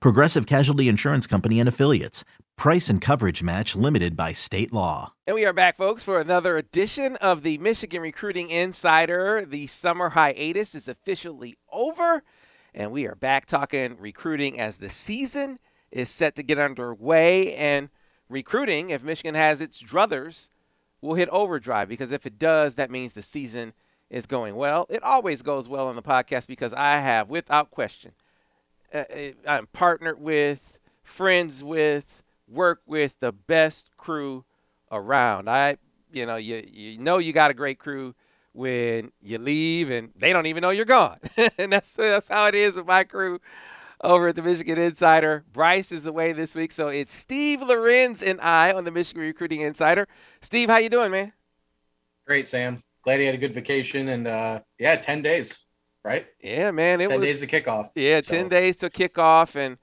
Progressive Casualty Insurance Company and Affiliates. Price and coverage match limited by state law. And we are back, folks, for another edition of the Michigan Recruiting Insider. The summer hiatus is officially over, and we are back talking recruiting as the season is set to get underway. And recruiting, if Michigan has its druthers, will hit overdrive because if it does, that means the season – is going well. It always goes well on the podcast because I have, without question, uh, uh, I'm partnered with, friends with, work with the best crew around. I, you know, you you know you got a great crew when you leave and they don't even know you're gone, and that's that's how it is with my crew over at the Michigan Insider. Bryce is away this week, so it's Steve Lorenz and I on the Michigan Recruiting Insider. Steve, how you doing, man? Great, Sam glad he had a good vacation and uh, yeah, ten days, right? Yeah, man, it ten was, days to kick off. Yeah, so. ten days to kick off, and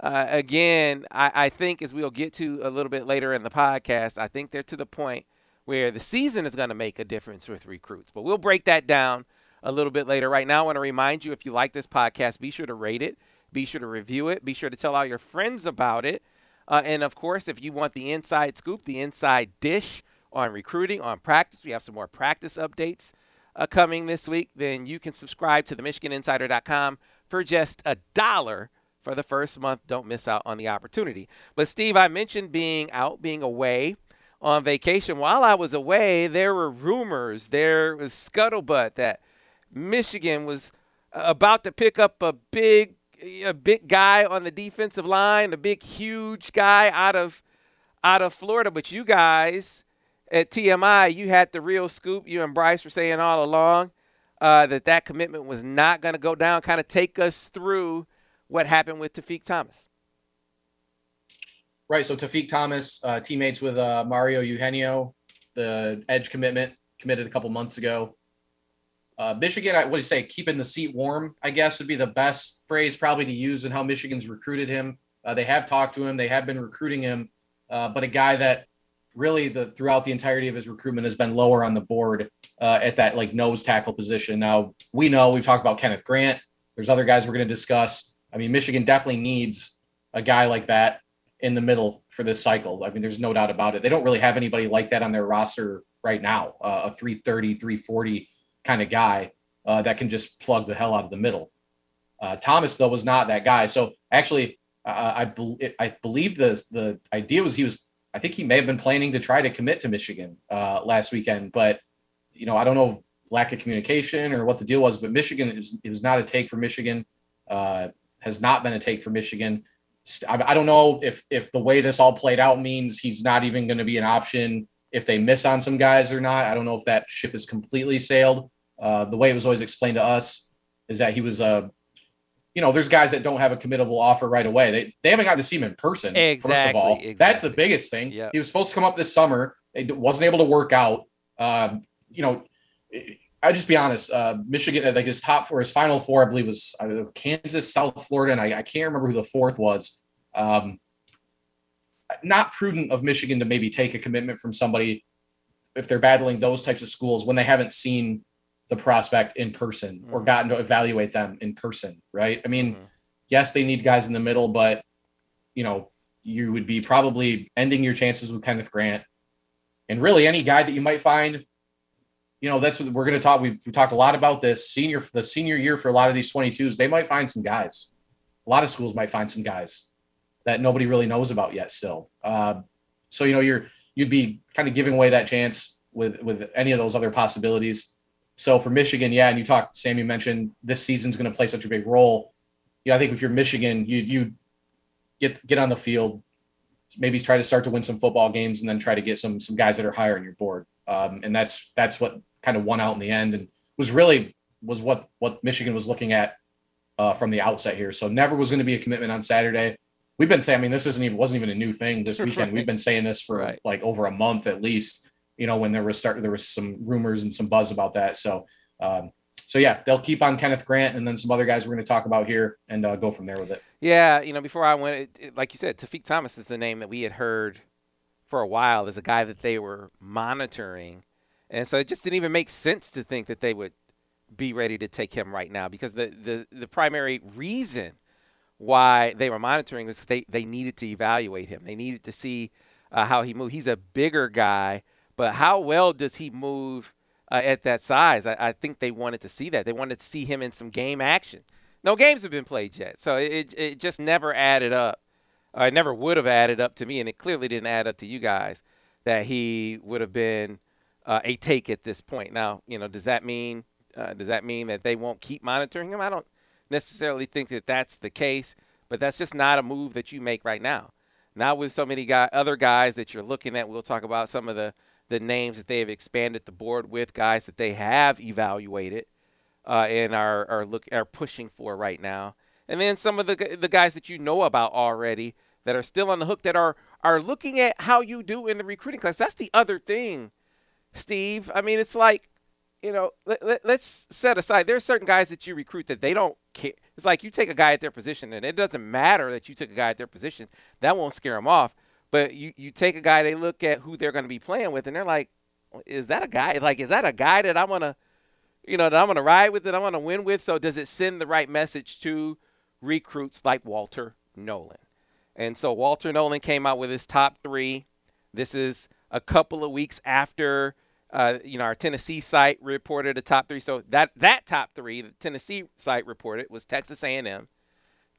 uh, again, I, I think as we'll get to a little bit later in the podcast, I think they're to the point where the season is going to make a difference with recruits. But we'll break that down a little bit later. Right now, I want to remind you if you like this podcast, be sure to rate it, be sure to review it, be sure to tell all your friends about it. Uh, and of course, if you want the inside scoop, the inside dish, on recruiting, on practice. We have some more practice updates uh, coming this week. Then you can subscribe to the MichiganInsider.com for just a dollar for the first month. Don't miss out on the opportunity. But, Steve, I mentioned being out, being away on vacation. While I was away, there were rumors, there was scuttlebutt that Michigan was uh, about to pick up a big a big guy on the defensive line, a big huge guy out of out of Florida, but you guys at TMI, you had the real scoop. You and Bryce were saying all along uh, that that commitment was not going to go down. Kind of take us through what happened with Tawfiq Thomas. Right. So Tawfiq Thomas, uh, teammates with uh, Mario Eugenio, the edge commitment committed a couple months ago. Uh, Michigan, what do you say? Keeping the seat warm, I guess, would be the best phrase probably to use in how Michigan's recruited him. Uh, they have talked to him, they have been recruiting him, uh, but a guy that really the throughout the entirety of his recruitment has been lower on the board uh, at that like nose tackle position. Now we know we've talked about Kenneth Grant. There's other guys we're going to discuss. I mean, Michigan definitely needs a guy like that in the middle for this cycle. I mean, there's no doubt about it. They don't really have anybody like that on their roster right now. Uh, a 330, 340 kind of guy uh, that can just plug the hell out of the middle. Uh, Thomas though was not that guy. So actually, uh, I, be- I believe the the idea was he was I think he may have been planning to try to commit to Michigan uh, last weekend, but you know I don't know lack of communication or what the deal was. But Michigan it was, it was not a take for Michigan. Uh, has not been a take for Michigan. I, don't know if if the way this all played out means he's not even going to be an option if they miss on some guys or not. I don't know if that ship is completely sailed. Uh, the way it was always explained to us is that he was a you know, there's guys that don't have a committable offer right away. They they haven't gotten to see him in person. Exactly, first of all, exactly. that's the biggest thing. Yep. He was supposed to come up this summer. It wasn't able to work out. Um, you know, I just be honest. Uh, Michigan, like his top four, his final four, I believe was uh, Kansas, South Florida, and I, I, can't remember who the fourth was. Um, not prudent of Michigan to maybe take a commitment from somebody if they're battling those types of schools when they haven't seen the prospect in person mm-hmm. or gotten to evaluate them in person, right? I mean, mm-hmm. yes, they need guys in the middle, but you know, you would be probably ending your chances with Kenneth Grant and really any guy that you might find. You know, that's what we're going to talk. We've, we talked a lot about this senior, the senior year for a lot of these 22s. They might find some guys. A lot of schools might find some guys that nobody really knows about yet. Still, uh, so you know, you're you'd be kind of giving away that chance with with any of those other possibilities. So for Michigan, yeah, and you talked, Sam, you mentioned this season's going to play such a big role. Yeah, I think if you're Michigan, you you get get on the field, maybe try to start to win some football games, and then try to get some some guys that are higher on your board. Um, and that's that's what kind of won out in the end, and was really was what what Michigan was looking at uh, from the outset here. So never was going to be a commitment on Saturday. we've been saying. I mean, this isn't even wasn't even a new thing this weekend. We've been saying this for right. like over a month at least. You know, when there was start there was some rumors and some buzz about that. So, um, so yeah, they'll keep on Kenneth Grant and then some other guys we're going to talk about here and uh, go from there with it. Yeah, you know, before I went, it, it, like you said, Tawfiq Thomas is the name that we had heard for a while as a guy that they were monitoring, and so it just didn't even make sense to think that they would be ready to take him right now because the the, the primary reason why they were monitoring was they they needed to evaluate him. They needed to see uh, how he moved. He's a bigger guy, but how well does he move uh, at that size? I, I, think they wanted to see that. They wanted to see him in some game action. No games have been played yet, so it it just never added up. Uh, it never would have added up to me, and it clearly didn't add up to you guys that he would have been uh, a take at this point. Now, you know, does that mean uh, does that mean that they won't keep monitoring him? I don't necessarily think that that's the case, but that's just not a move that you make right now. Not with so many guy, other guys that you're looking at. We'll talk about some of the, the names that they have expanded the board with, guys that they have evaluated uh, and are, are, look, are pushing for right now. And then some of the, the guys that you know about already that are still on the hook that are, are looking at how you do in the recruiting class. That's the other thing, Steve. I mean, it's like you know, let, us let, set aside. There are certain guys that you recruit that they don't care. It's like you take a guy at their position, and it doesn't matter that you took a guy at their position. That won't scare them off. But you, you take a guy, they look at who they're going to be playing with, and they're like, is that a guy? Like, is that a guy that I'm going to, you know, that I'm going to ride with, that I'm going to win with? So does it send the right message to recruits like Walter Nolen? And so Walter Nolen came out with his top three. This is a couple of weeks after – uh, you know, our Tennessee site reported a top three. So that that top three, the Tennessee site reported was Texas A&M,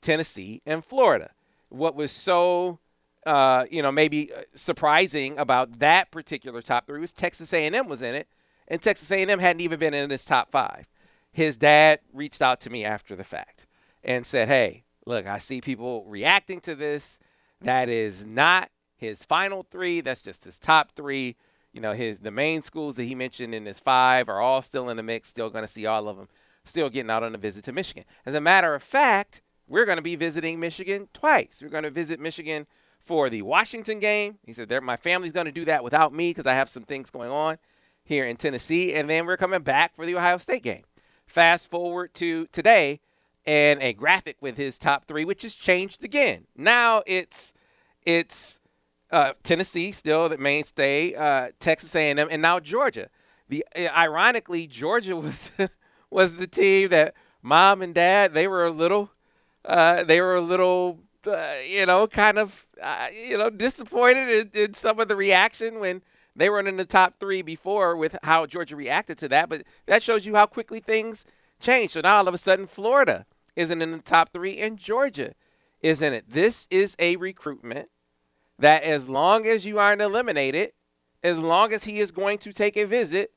Tennessee, and Florida. What was so, uh, you know, maybe uh, surprising about that particular top three was Texas A&M was in it, and Texas A&M hadn't even been in this top five. His dad reached out to me after the fact and said, "Hey, look, I see people reacting to this. That is not his final three. That's just his top three you know, his the main schools that he mentioned in his five are all still in the mix. Still going to see all of them. Still getting out on a visit to Michigan. As a matter of fact, we're going to be visiting Michigan twice. We're going to visit Michigan for the Washington game. He said, "My family's going to do that without me because I have some things going on here in Tennessee, and then we're coming back for the Ohio State game." Fast forward to today, and a graphic with his top three, which has changed again. Now it's it's uh, Tennessee still the mainstay, uh, Texas A&M, and now Georgia. The uh, ironically, Georgia was was the team that mom and dad they were a little uh, they were a little uh, you know kind of uh, you know disappointed in, in, some of the reaction when they weren't in the top three before with how Georgia reacted to that. But that shows you how quickly things change. So now all of a sudden Florida isn't in the top three and Georgia is in it. This is a recruitment that as long as you aren't eliminated, as long as he is going to take a visit,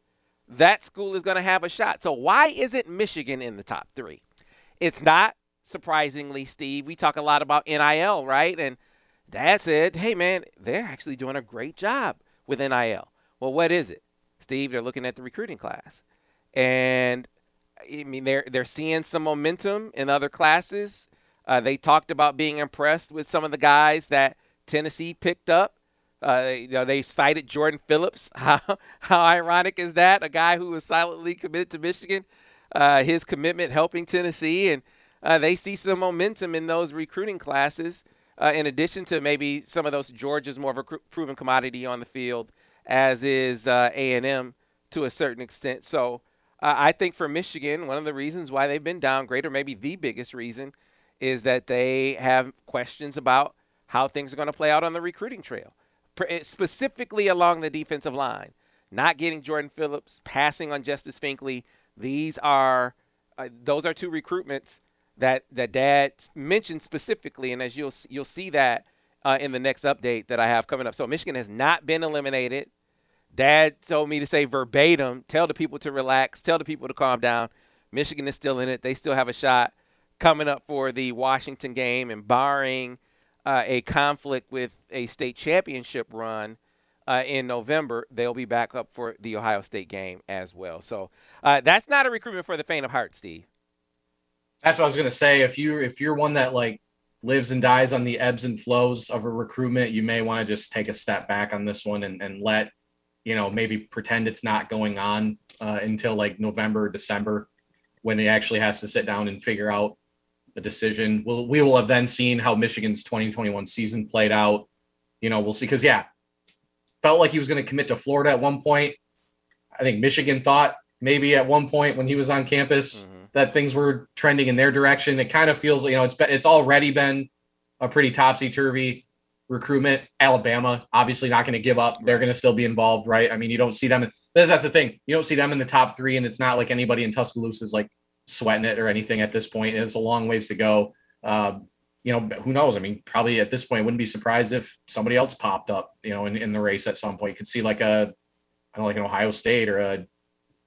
that school is going to have a shot. So why isn't Michigan in the top three? It's not surprisingly, Steve. We talk a lot about NIL, right? And Dad said, "Hey, man, they're actually doing a great job with NIL." Well, what is it, Steve? They're looking at the recruiting class, and I mean they're they're seeing some momentum in other classes. Uh, they talked about being impressed with some of the guys that Tennessee picked up. Uh, you know, they cited Jordan Phillips. How how ironic is that? A guy who was silently committed to Michigan, uh, his commitment helping Tennessee, and uh, they see some momentum in those recruiting classes. Uh, in addition to maybe some of those Georgia's more of a proven commodity on the field, as is uh, A and M to a certain extent. So uh, I think for Michigan, one of the reasons why they've been downgraded, or maybe the biggest reason, is that they have questions about how things are going to play out on the recruiting trail, eh, specifically along the defensive line. Not getting Jordan Phillips, passing on Justice Finkley. These are uh, those are two recruitments that that Dad mentioned specifically, and as you'll you'll see that uh, in the next update that I have coming up. So Michigan has not been eliminated. Dad told me to say verbatim, tell the people to relax, tell the people to calm down. Michigan is still in it. They still have a shot coming up for the Washington game, and barring uh, a conflict with a state championship run uh, in November, they'll be back up for the Ohio State game as well. So uh, that's not a recruitment for the faint of heart, Steve. That's what I was gonna say. If you if you're one that like lives and dies on the ebbs and flows of a recruitment, you may want to just take a step back on this one and, and let, you know, maybe pretend it's not going on uh, until like November, December, when he actually has to sit down and figure out a decision. We'll, we will have then seen how Michigan's 2021 season played out. You know, we'll see. Cause yeah, felt like he was going to commit to Florida at one point. I think Michigan thought maybe at one point when he was on campus. Mm-hmm that things were trending in their direction. It kind of feels, you know, it's been, it's already been a pretty topsy turvy recruitment. Alabama obviously not going to give up. They're going to still be involved, right? I mean, you don't see them. That's the thing. You don't see them in the top three, and it's not like anybody in Tuscaloosa is like sweating it or anything at this point. It's a long ways to go. Uh, you know, who knows? I mean, probably at this point, wouldn't be surprised if somebody else popped up, you know, in, in the race at some point. You could see like a, I don't know, like an Ohio State or a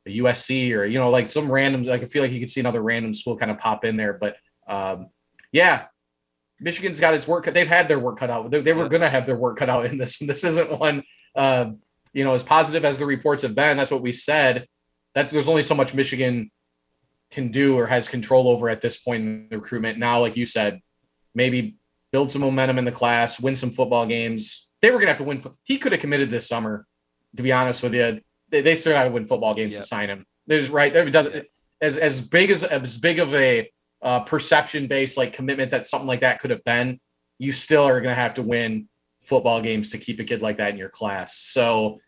a USC or you know like some random. Like I could feel like you could see another random school kind of pop in there, but um, yeah, Michigan's got its work. They've had their work cut out. They, they were going to have their work cut out in this. This isn't one. Uh, you know, as positive as the reports have been, that's what we said. That there's only so much Michigan can do or has control over at this point in the recruitment. Now, like you said, maybe build some momentum in the class, win some football games. They were going to have to win. He could have committed this summer, to be honest with you they, they still got to win football games yep. to sign him. There's right there. Doesn't as as big as as big of a uh, perception based like commitment that something like that could have been. You still are going to have to win football games to keep a kid like that in your class. So,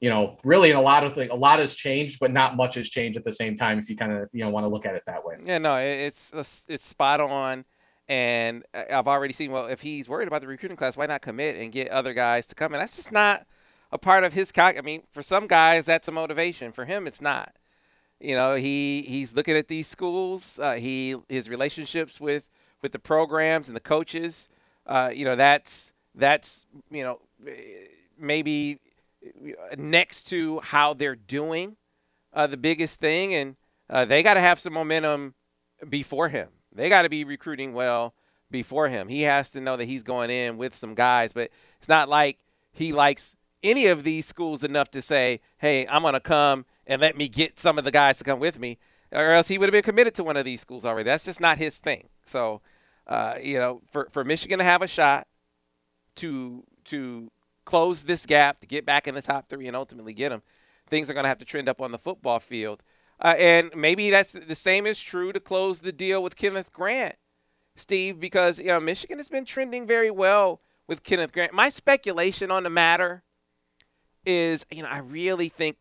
you know, really, in a lot of things, a lot has changed, but not much has changed at the same time. If you kind of you know want to look at it that way. Yeah, no, it's it's spot on. And I've already seen. Well, if he's worried about the recruiting class, why not commit and get other guys to come? And that's just not a part of his calc. I mean, for some guys, that's a motivation. For him, it's not. You know, he he's looking at these schools. Uh, he his relationships with with the programs and the coaches. Uh, you know, that's that's you know maybe next to how they're doing uh, the biggest thing, and uh, they got to have some momentum before him. They got to be recruiting well before him. He has to know that he's going in with some guys, but it's not like he likes any of these schools enough to say, hey, I'm going to come and let me get some of the guys to come with me, or else he would have been committed to one of these schools already. That's just not his thing. So, uh, you know, for, for Michigan to have a shot to to close this gap, to get back in the top three and ultimately get them, things are going to have to trend up on the football field. Uh, and maybe that's the same is true to close the deal with Kenneth Grant, Steve, because you know Michigan has been trending very well with Kenneth Grant. My speculation on the matter is, you know, I really think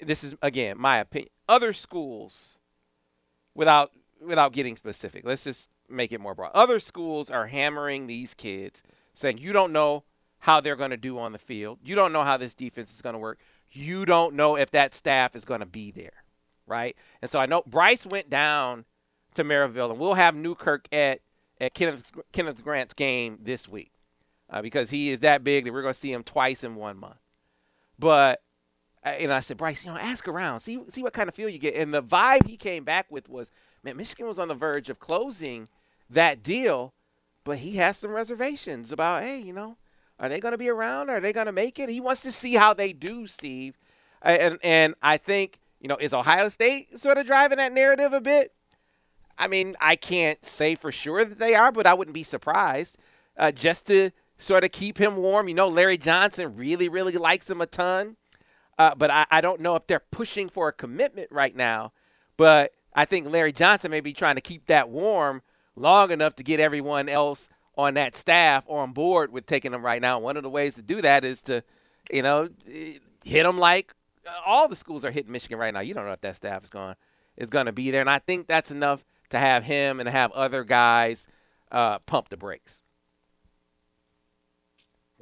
this is again my opinion. Other schools, without without getting specific, let's just make it more broad. Other schools are hammering these kids, saying you don't know how they're going to do on the field. You don't know how this defense is going to work. You don't know if that staff is going to be there, right? And so I know Bryce went down to Merrillville, and we'll have Newkirk at at Kenneth Kenneth Grant's game this week uh, because he is that big that we're going to see him twice in one month. But and I said, Bryce, you know, ask around, see see what kind of feel you get. And the vibe he came back with was, man, Michigan was on the verge of closing that deal, but he has some reservations about, hey, you know, are they going to be around? Are they going to make it? He wants to see how they do, Steve. And and I think you know, is Ohio State sort of driving that narrative a bit? I mean, I can't say for sure that they are, but I wouldn't be surprised. Uh, just to sort of keep him warm. You know, Larry Johnson really, really likes him a ton. Uh, but I, I don't know if they're pushing for a commitment right now. But I think Larry Johnson may be trying to keep that warm long enough to get everyone else on that staff on board with taking them right now. One of the ways to do that is to, you know, hit them like all the schools are hitting Michigan right now. You don't know if that staff is going is going to be there, and I think that's enough to have him and have other guys uh, pump the brakes.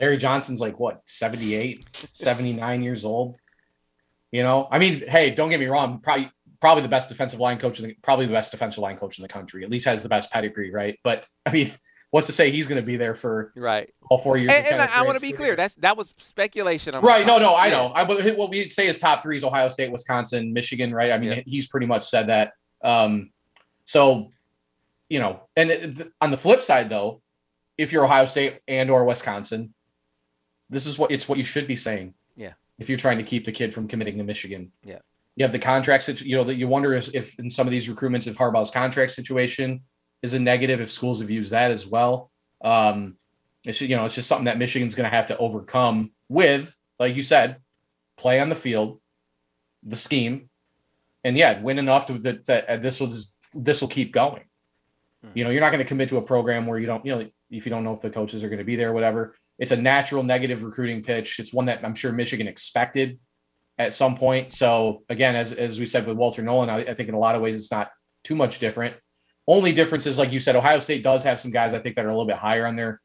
Larry Johnson's like what 78, 79 years old. You know, I mean, hey, don't get me wrong, probably probably the best defensive line coach in the, probably the best defensive line coach in the country. At least has the best pedigree, right? But I mean, what's to say he's going to be there for right all four years? And, and I, I want to be clear. That's that was speculation. right? No, no, I know. I but what we'd say is top three is Ohio State, Wisconsin, Michigan, right? I mean, yeah. he's pretty much said that. Um, so, you know, and it, on the flip side, though, if you're Ohio State and or Wisconsin, this is what it's what you should be saying. Yeah. If you're trying to keep the kid from committing to Michigan. Yeah. You have the contracts that you know that you wonder if, if in some of these recruitments if Harbaugh's contract situation is a negative, if schools have used that as well. Um, it's you know it's just something that Michigan's going to have to overcome with, like you said, play on the field, the scheme, and yeah, win enough to that, that uh, this will just, this will keep going. Hmm. You know, you're not going to commit to a program where you don't you know if you don't know if the coaches are going to be there, or whatever. It's a natural negative recruiting pitch. It's one that I'm sure Michigan expected at some point. So again, as as we said with Walter Nolen, I, I think in a lot of ways it's not too much different. Only difference is, like you said, Ohio State does have some guys I think that are a little bit higher on their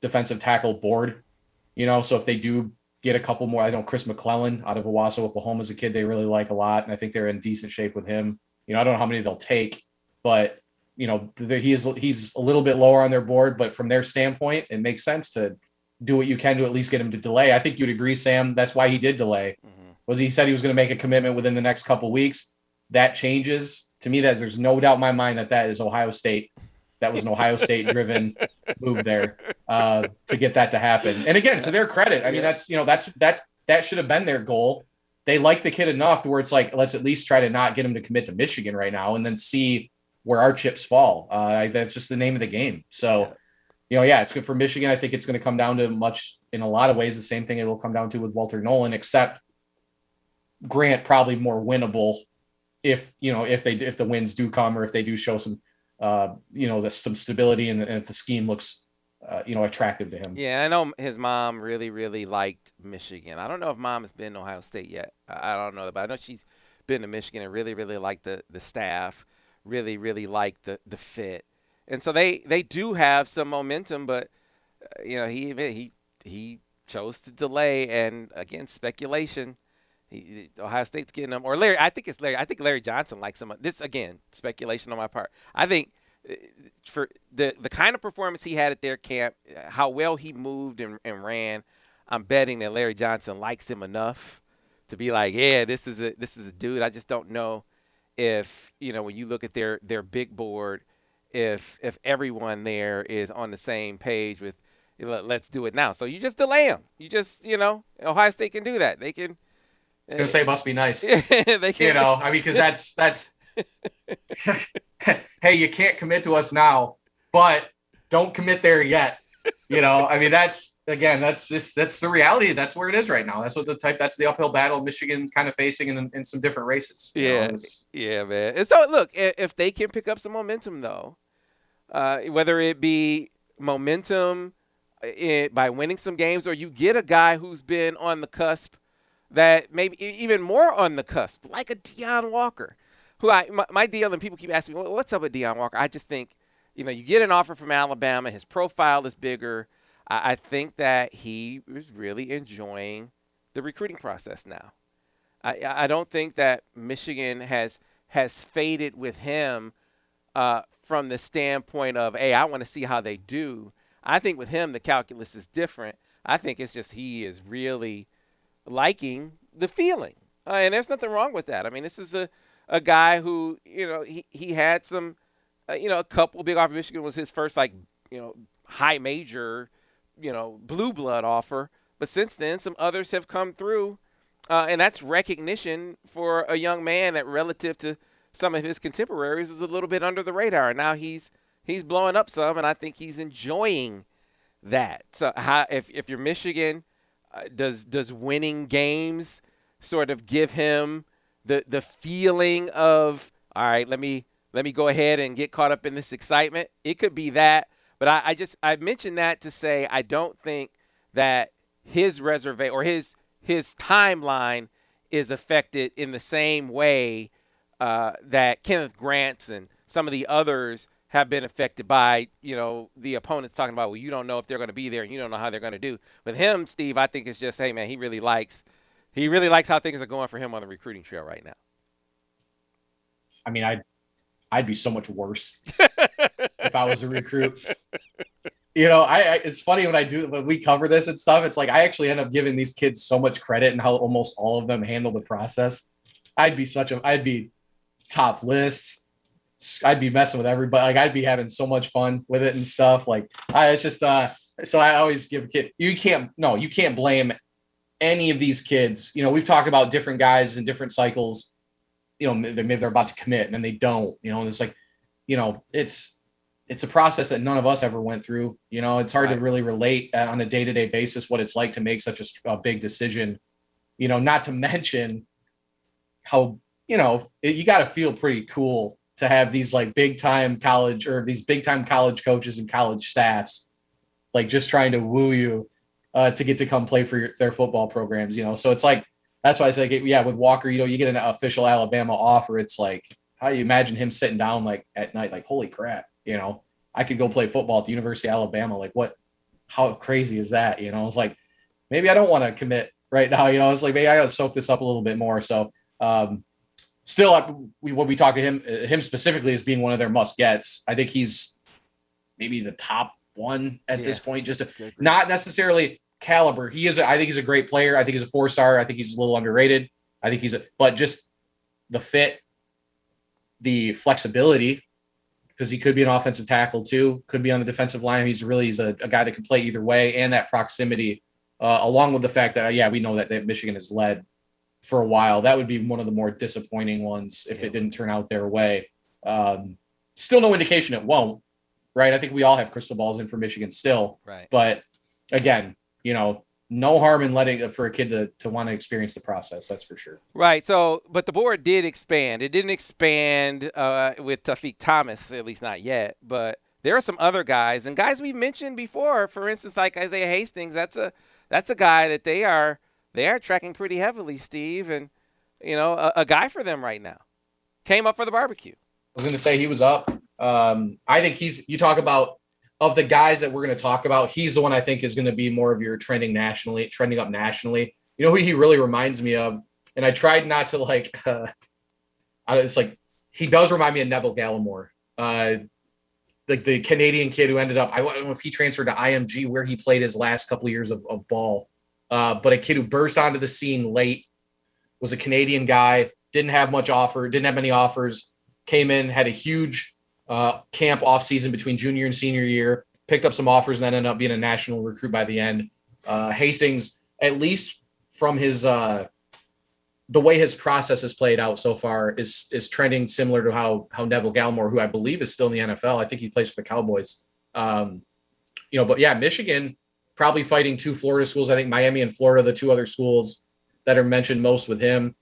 defensive tackle board. You know, so if they do get a couple more, I know Chris McClellan out of Owasso, Oklahoma, as a kid they really like a lot, and I think they're in decent shape with him. You know, I don't know how many they'll take, but you know, he is he's a little bit lower on their board, but from their standpoint, it makes sense to do what you can to at least get him to delay. I think you'd agree, Sam. That's why he did delay. Mm-hmm. Was he said he was going to make a commitment within the next couple weeks? That changes to me. That there's no doubt in my mind that that is Ohio State. That was an Ohio State driven move there uh, to get that to happen. And again, to their credit, I mean that's you know that's that's that should have been their goal. They like the kid enough to where it's like let's at least try to not get him to commit to Michigan right now, and then see where our chips fall. Uh, that's just the name of the game. So you know, yeah, it's good for Michigan. I think it's going to come down to much in a lot of ways the same thing it will come down to with Walter Nolen, except Grant probably more winnable if you know if they if the wins do come or if they do show some uh, you know the, some stability and, and if the scheme looks uh, you know attractive to him. Yeah, I know his mom really really liked Michigan. I don't know if mom has been to Ohio State yet. I don't know, but I know she's been to Michigan and really really liked the the staff. Really really liked the the fit and so they they do have some momentum, but uh, you know he he he chose to delay, and again speculation. He, Ohio State's getting them, or Larry. I think it's Larry. I think Larry Johnson likes some. This again, speculation on my part. I think uh, for the the kind of performance he had at their camp, uh, how well he moved and, and ran, I'm betting that Larry Johnson likes him enough to be like, yeah, this is a this is a dude. I just don't know if you know when you look at their their big board if if everyone there is on the same page with let's do it now. So you just delay them. You just you know Ohio State can do that. They can. Gonna eh, say must be nice. they can. You know, I mean, because that's that's. hey, you can't commit to us now, but don't commit there yet. You know, I mean, that's again, that's just that's the reality. That's where it is right now. That's what the type. That's the uphill battle Michigan kind of facing in, in some different races. Yeah, know, yeah, man. And so look, if they can pick up some momentum though, uh, whether it be momentum it, uh, by winning some games or you get a guy who's been on the cusp that maybe even more on the cusp, like a Deone Walker, who I my, my deal and people keep asking me, what's up with Deone Walker? I just think, you know, you get an offer from Alabama, his profile is bigger. I, I think that he is really enjoying the recruiting process now. I, I don't think that Michigan has has faded with him uh, from the standpoint of, hey, I want to see how they do. I think with him, the calculus is different. I think it's just he is really liking the feeling. Uh, and there's nothing wrong with that. I mean, this is a, a guy who, you know, he, he had some, uh, you know, a couple big offer. Michigan was his first, like, you know, high major, you know, blue blood offer. But since then, some others have come through. Uh, and that's recognition for a young man that relative to – some of his contemporaries was a little bit under the radar. And now he's he's blowing up some, and I think he's enjoying that. So how, if if you're Michigan, uh, does does winning games sort of give him the the feeling of all right, let me let me go ahead and get caught up in this excitement. It could be that, but I, I just I mentioned that to say I don't think that his reserve or his his timeline is affected in the same way uh, that Kenneth Grants and some of the others have been affected by, you know, the opponents talking about, well, you don't know if they're going to be there and you don't know how they're going to do. With him, Steve, I think it's just, hey, man, he really likes, he really likes how things are going for him on the recruiting trail right now. I mean, I'd, I'd be so much worse if I was a recruit. You know, I, I, it's funny when I do when we cover this and stuff. It's like I actually end up giving these kids so much credit and how almost all of them handle the process. I'd be such a I'd be top lists. I'd be messing with everybody. Like I'd be having so much fun with it and stuff. Like I, it's just uh. So I always give a kid. You can't. No, you can't blame any of these kids. You know, we've talked about different guys in different cycles. You know, maybe they're about to commit and then they don't. You know, and it's like, you know, it's it's a process that none of us ever went through. You know, it's hard Right. to really relate uh, on a day to day basis what it's like to make such a, a big decision. You know, not to mention how you know it, you got to feel pretty cool to have these like big time college or these big time college coaches and college staffs like just trying to woo you uh, to get to come play for your, their football programs. You know, so it's like that's why I say yeah with Walker, you know, you get an official Alabama offer. It's like how you imagine him sitting down like at night, like holy crap, you know, I could go play football at the University of Alabama. Like what? How crazy is that? You know, it's like maybe I don't want to commit right now. You know, it's like maybe I got to soak this up a little bit more. So. um Still, we when we talk to him, uh, him specifically as being one of their must gets. I think he's maybe the top one at this point. Just to, not necessarily caliber. He is. A, I think he's a great player. I think he's a four star. I think he's a little underrated. I think he's a, but just the fit, the flexibility, because he could be an offensive tackle too. Could be on the defensive line. He's really he's a, a guy that can play either way, and that proximity, uh, along with the fact that yeah, we know that, that Michigan has led for a while. That would be one of the more disappointing ones if Yeah. it didn't turn out their way. Um, still no indication it won't. Right. I think we all have crystal balls in for Michigan still. Right. But again, you know, no harm in letting for a kid to to want to experience the process. That's for sure. Right. So, but the board did expand. It didn't expand uh, with Tawfiq Thomas, at least not yet. But there are some other guys and guys we've mentioned before. For instance, like Isaiah Hastings. That's a that's a guy that they are they are tracking pretty heavily, Steve, and you know a, a guy for them right now. Came up for the barbecue. I was going to say he was up. Um, I think he's. You talk about of the guys that we're going to talk about. He's the one I think is going to be more of your trending nationally, trending up nationally. You know who he really reminds me of, and I tried not to like. Uh, it's like he does remind me of Neville Gallimore, uh, like the Canadian kid who ended up. I don't know if he transferred to IMG where he played his last couple of years of, of ball, uh, but a kid who burst onto the scene late, was a Canadian guy, didn't have much offer, didn't have many offers, came in, had a huge uh, camp off season between junior and senior year, picked up some offers, and then ended up being a national recruit by the end. Uh, Hastings, at least from his uh, the way his process has played out so far, is is trending similar to how how Neville Gallimore, who I believe is still in the NFL, I think he plays for the Cowboys. Um, you know, but yeah, Michigan probably fighting two Florida schools. I think Miami and Florida, the two other schools that are mentioned most with him.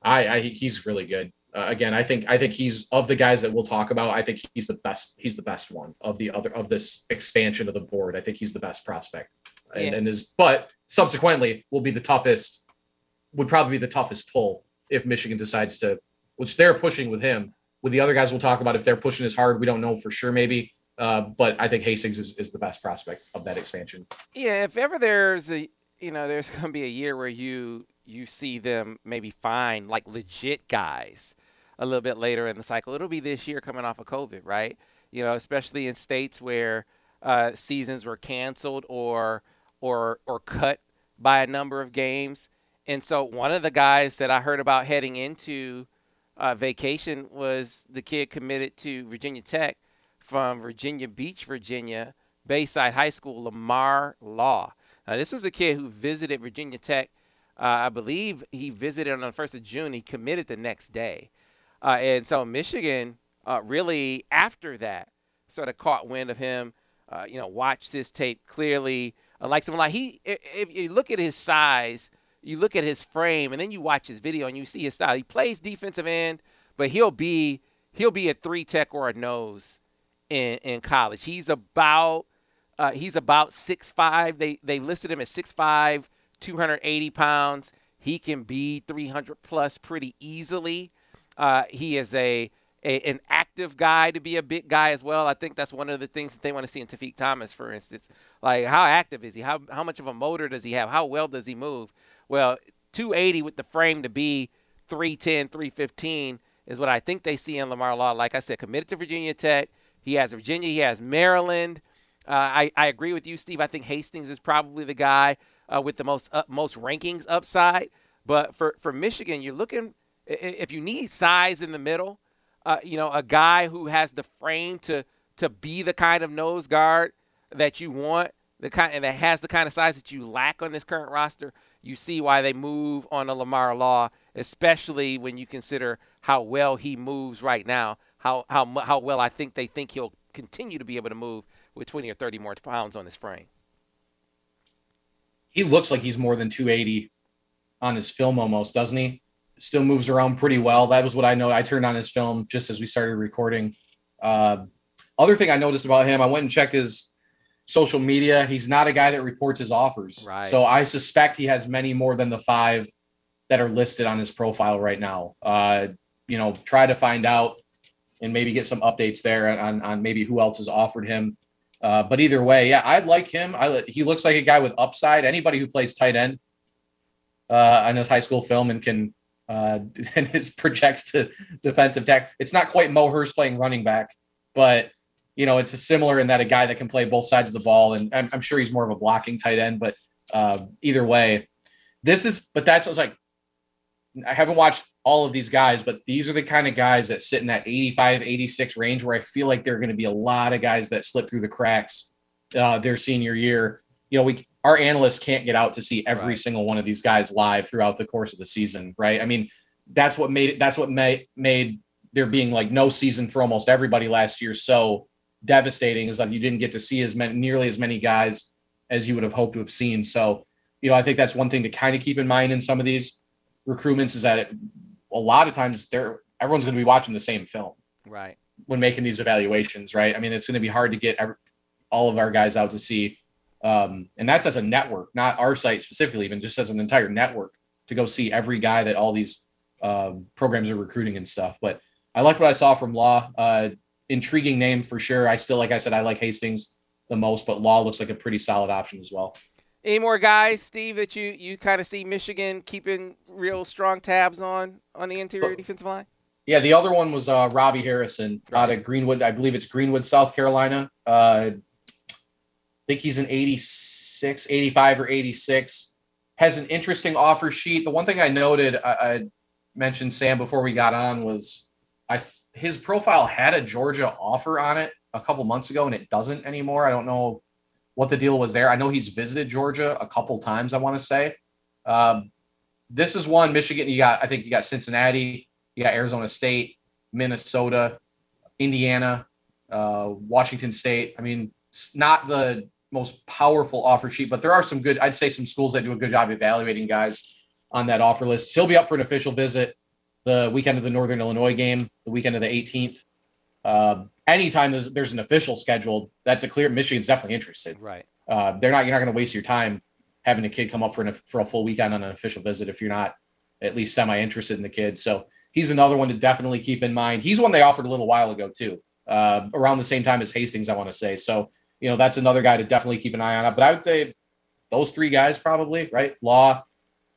I, I he's really good. Uh, again, I think I think he's of the guys that we'll talk about. I think he's the best. He's the best one of the other of this expansion of the board. I think he's the best prospect, and, Yeah. and is but subsequently will be the toughest. Would probably be the toughest pull if Michigan decides to, which they're pushing with him. With the other guys, we'll talk about if they're pushing as hard. We don't know for sure, maybe. Uh, but I think Hastings is, is the best prospect of that expansion. Yeah, if ever there's a you know there's going to be a year where you you see them maybe find like legit guys a little bit later in the cycle, it'll be this year coming off of COVID, right? You know, especially in states where uh, seasons were canceled or or or cut by a number of games. And so one of the guys that I heard about heading into uh, vacation was the kid committed to Virginia Tech from Virginia Beach, Virginia, Bayside High School, Lamar Law. Now, this was a kid who visited Virginia Tech. Uh, I believe he visited on the 1st of June. He committed the next day. Uh, and so Michigan uh, really, after that, sort of caught wind of him, uh, you know, watched his tape clearly. Uh, like someone like he, if you look at his size, you look at his frame, and then you watch his video and you see his style. He plays defensive end, but he'll be he'll be a three tech or a nose in in college. He's about uh, he's about six five. They they listed him at 6'5", 280 pounds. He can be 300 plus pretty easily. Uh, he is a, a an active guy to be a big guy as well. I think that's one of the things that they want to see in Tawfiq Thomas, for instance. Like how active is he? How how much of a motor does he have? How well does he move? Well, 280 with the frame to be 310, 315 is what I think they see in Lamar Law. Like I said, committed to Virginia Tech. He has Virginia. He has Maryland. Uh, I, I agree with you, Steve. I think Hastings is probably the guy uh, with the most most rankings upside. But for, for Michigan, you're looking if you need size in the middle, uh, you know, a guy who has the frame to to be the kind of nose guard that you want, the kind and that has the kind of size that you lack on this current roster. You see why they move on a Lamar Law, especially when you consider how well he moves right now. How how how well I think they think he'll continue to be able to move with 20 or 30 more pounds on his frame. He looks like he's more than 280 on his film almost, doesn't he? Still moves around pretty well. That was what I know. I turned on his film just as we started recording. Uh, other thing I noticed about him, I went and checked his social media. He's not a guy that reports his offers. Right. So I suspect he has many more than the five that are listed on his profile right now. Uh, you know, try to find out and maybe get some updates there on, on maybe who else has offered him. Uh, but either way, yeah, I like him. I he looks like a guy with upside. Anybody who plays tight end uh, on his high school film and can uh, and his projects to defensive tack. It's not quite Mo Hurst playing running back, but you know it's similar in that a guy that can play both sides of the ball. And I'm, I'm sure he's more of a blocking tight end, but uh, either way, this is. But that's I was like, I haven't watched all of these guys, but these are the kind of guys that sit in that 85, 86 range where I feel like there are going to be a lot of guys that slip through the cracks uh, their senior year. You know, we our analysts can't get out to see every Right. single one of these guys live throughout the course of the season, right? I mean, that's what made it. That's what made made there being like no season for almost everybody last year so devastating is that you didn't get to see as many nearly as many guys as you would have hoped to have seen. So, you know, I think that's one thing to kind of keep in mind in some of these recruitments is that it, a lot of times they're everyone's going to be watching the same film Right. when making these evaluations, right? I mean, it's going to be hard to get every, all of our guys out to see, um, and that's as a network, not our site specifically, even just as an entire network to go see every guy that all these um, programs are recruiting and stuff. But I like what I saw from Law. Uh, intriguing name for sure. I still, like I said, I like Hastings the most, but Law looks like a pretty solid option as well. Any more guys, Steve, that you you kind of see Michigan keeping real strong tabs on on the interior defensive line? Yeah, the other one was uh, Robbie Harrison out of Greenwood. I believe it's Greenwood, South Carolina. Uh, I think he's an 86, 85 or 86. Has an interesting offer sheet. The one thing I noted, I, I mentioned Sam before we got on was I his profile had a Georgia offer on it a couple months ago, and it doesn't anymore. I don't know what the deal was there. I know he's visited Georgia a couple times. I want to say. Um, this is one Michigan. You got, I think you got Cincinnati, you got Arizona State, Minnesota, Indiana, uh, Washington State. I mean, it's not the most powerful offer sheet, but there are some good, I'd say some schools that do a good job evaluating guys on that offer list. He'll be up for an official visit the weekend of the Northern Illinois game, the weekend of the 18th. Uh, anytime there's, there's an official scheduled, that's a clear Michigan's definitely interested. Right. Uh, they're not, you're not going to waste your time having a kid come up for an, for a full weekend on an official visit if you're not at least semi interested in the kid. So he's another one to definitely keep in mind. He's one they offered a little while ago too, uh, around the same time as Hastings, I want to say. So you know that's another guy to definitely keep an eye on. But I would say those three guys probably right. Law,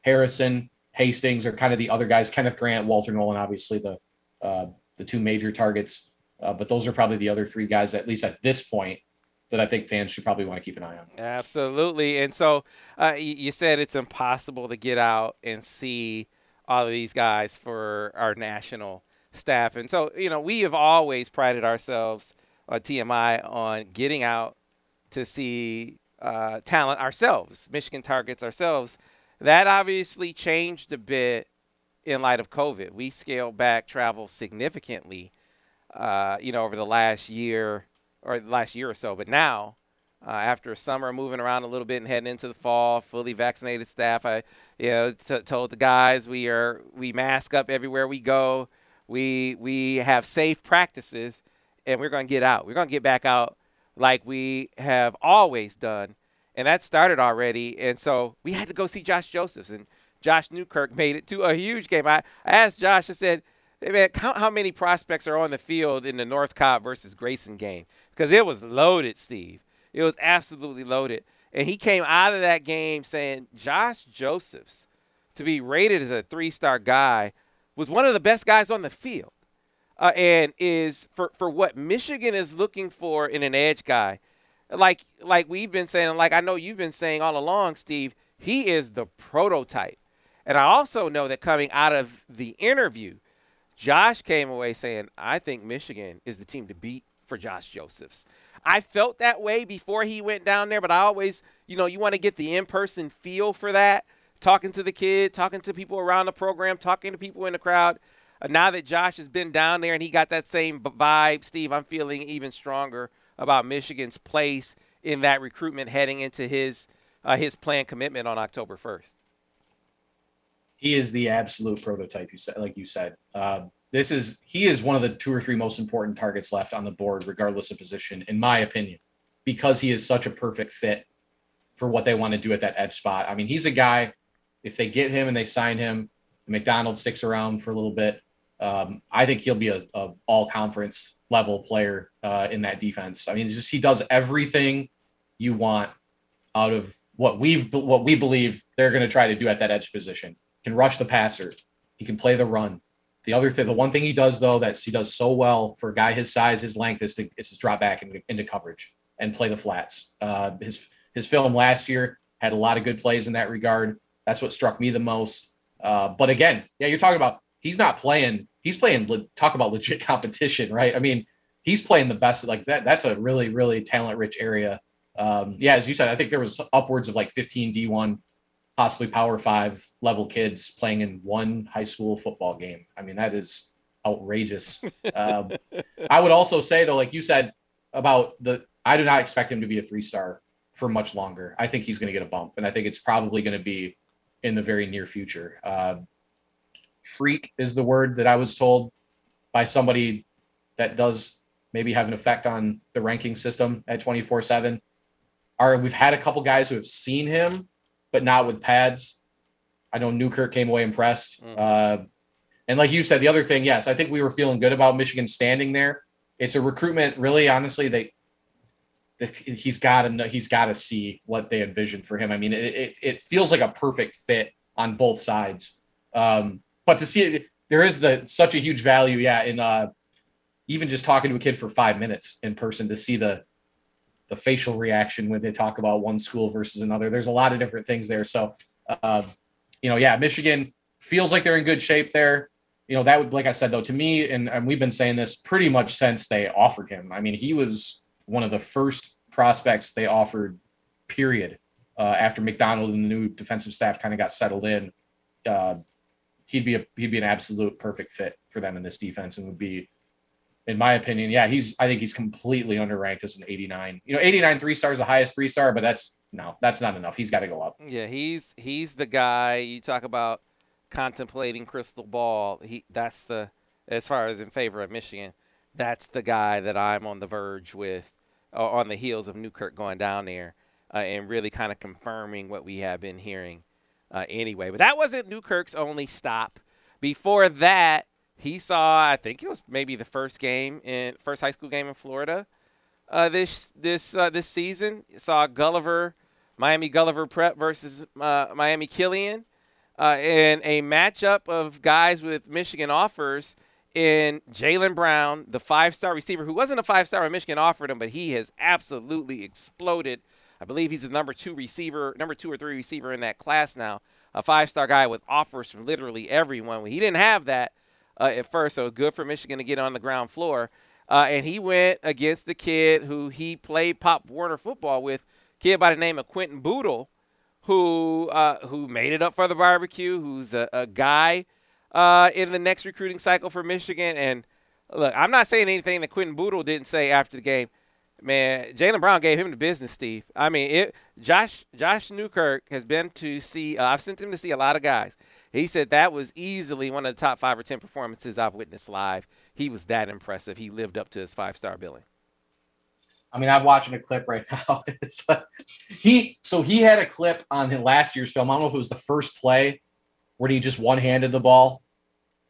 Harrison, Hastings are kind of the other guys. Kenneth Grant, Walter Nolen, obviously the uh, the two major targets. Uh, but those are probably the other three guys, at least at this point, that I think fans should probably want to keep an eye on. Absolutely. And so uh, you, said it's impossible to get out and see all of these guys for our national staff. And so, you know, we have always prided ourselves on TMI on getting out to see uh, talent ourselves, Michigan targets ourselves. That obviously changed a bit in light of COVID. We scaled back travel significantly, uh, you know, over the last year or last year or so. But now, uh, after summer, moving around a little bit and heading into the fall, fully vaccinated staff, I, you know, t- told the guys we are we mask up everywhere we go. We we have safe practices, and we're going to get out. We're going to get back out like we have always done, and that started already. And so we had to go see Josh Josephs, and Josh Newkirk made it to a huge game. I, asked Josh, I said, man, count how many prospects are on the field in the North Cobb versus Grayson game because it was loaded, Steve. It was absolutely loaded. And he came out of that game saying Josh Josephs, to be rated as a three star guy, was one of the best guys on the field. Uh, and is for, for what Michigan is looking for in an edge guy, like like we've been saying, like I know you've been saying all along, Steve, he is the prototype. And I also know that coming out of the interview, Josh came away saying, I think Michigan is the team to beat for Josh Josephs. I felt that way before he went down there, but I always, you know, you want to get the in person feel for that. Talking to the kid, talking to people around the program, talking to people in the crowd. uh, now that Josh has been down there and he got that same vibe, Steve, I'm feeling even stronger about Michigan's place in that recruitment heading into his uh, his planned commitment on October 1st. He is the absolute prototype. You said, like you said, uh, this is he is one of the two or three most important targets left on the board, regardless of position, in my opinion, because he is such a perfect fit for what they want to do at that edge spot. I mean, he's a guy. If they get him and they sign him, Macdonald sticks around for a little bit. Um, I think he'll be a, a all conference level player uh, in that defense. I mean, just he does everything you want out of what we've what we believe they're going to try to do at that edge position. Can rush the passer. He can play the run. The other thing, the one thing he does though that he does so well for a guy his size, his length is to is to drop back into, into coverage and play the flats. Uh, his his film last year had a lot of good plays in that regard. That's what struck me the most. Uh, but again, yeah, you're talking about he's not playing. He's playing. Talk about legit competition, right? I mean, he's playing the best. Like that. That's a really, really talent rich area. Um, yeah, as you said, I think there was upwards of like 15 D1, possibly Power Five level kids playing in one high school football game. I mean, that is outrageous. um, I would also say though, like you said about the, I do not expect him to be a three star for much longer. I think he's going to get a bump, and I think it's probably going to be in the very near future. Uh, freak is the word that I was told by somebody that does maybe have an effect on the ranking system at 24 7. Are we've had a couple guys who have seen him, but not with pads. I know Newkirk came away impressed. Mm. Uh, and like you said, the other thing, yes, I think we were feeling good about Michigan standing there. It's a recruitment, really, honestly, they he's got to he's got to see what they envision for him. I mean, it, it, it feels like a perfect fit on both sides. Um, but to see it, there is the such a huge value, yeah, in uh, even just talking to a kid for five minutes in person to see the the facial reaction when they talk about one school versus another. There's a lot of different things there. So, uh, you know, yeah, Michigan feels like they're in good shape there. You know, that would, like I said, though, to me, and, and we've been saying this pretty much since they offered him. I mean, he was one of the first prospects they offered, period. Uh, after Macdonald and the new defensive staff kind of got settled in, uh, he'd be a he'd be an absolute perfect fit for them in this defense and would be, in my opinion, yeah, he's I think he's completely underranked as an 89. You know, 89 three stars is the highest three star, but that's no, that's not enough. He's got to go up. Yeah, he's he's the guy you talk about contemplating crystal ball. He that's the as far as in favor of Michigan, that's the guy that I'm on the verge with uh, on the heels of Newkirk going down there uh, and really kind of confirming what we have been hearing uh, anyway. But that wasn't Newkirk's only stop. Before that, he saw I think it was maybe the first game in first high school game in Florida uh, this this uh, this season. Saw Gulliver, Miami Gulliver Prep versus uh, Miami Killian. in a matchup of guys with Michigan offers in Jalen Brown, the five star receiver who wasn't a five star when Michigan offered him, but he has absolutely exploded. I believe he's the number two receiver, number two or three receiver in that class now. A five star guy with offers from literally everyone. He didn't have that uh, at first, so good for Michigan to get on the ground floor. Uh, and he went against the kid who he played Pop Warner football with, kid by the name of Quentin Boodle, who uh, who made it up for the barbecue, who's a, a guy – uh, in the next recruiting cycle for Michigan. And look, I'm not saying anything that Quentin Boodle didn't say after the game. Man, Jalen Brown gave him the business, Steve. I mean, it, Josh Josh Newkirk has been to see. Uh, I've sent him to see a lot of guys. He said that was easily one of the top five or ten performances I've witnessed live. He was that impressive. He lived up to his five star billing. I mean, I'm watching a clip right now. Uh, he so he had a clip on last year's film. I don't know if it was the first play where he just one handed the ball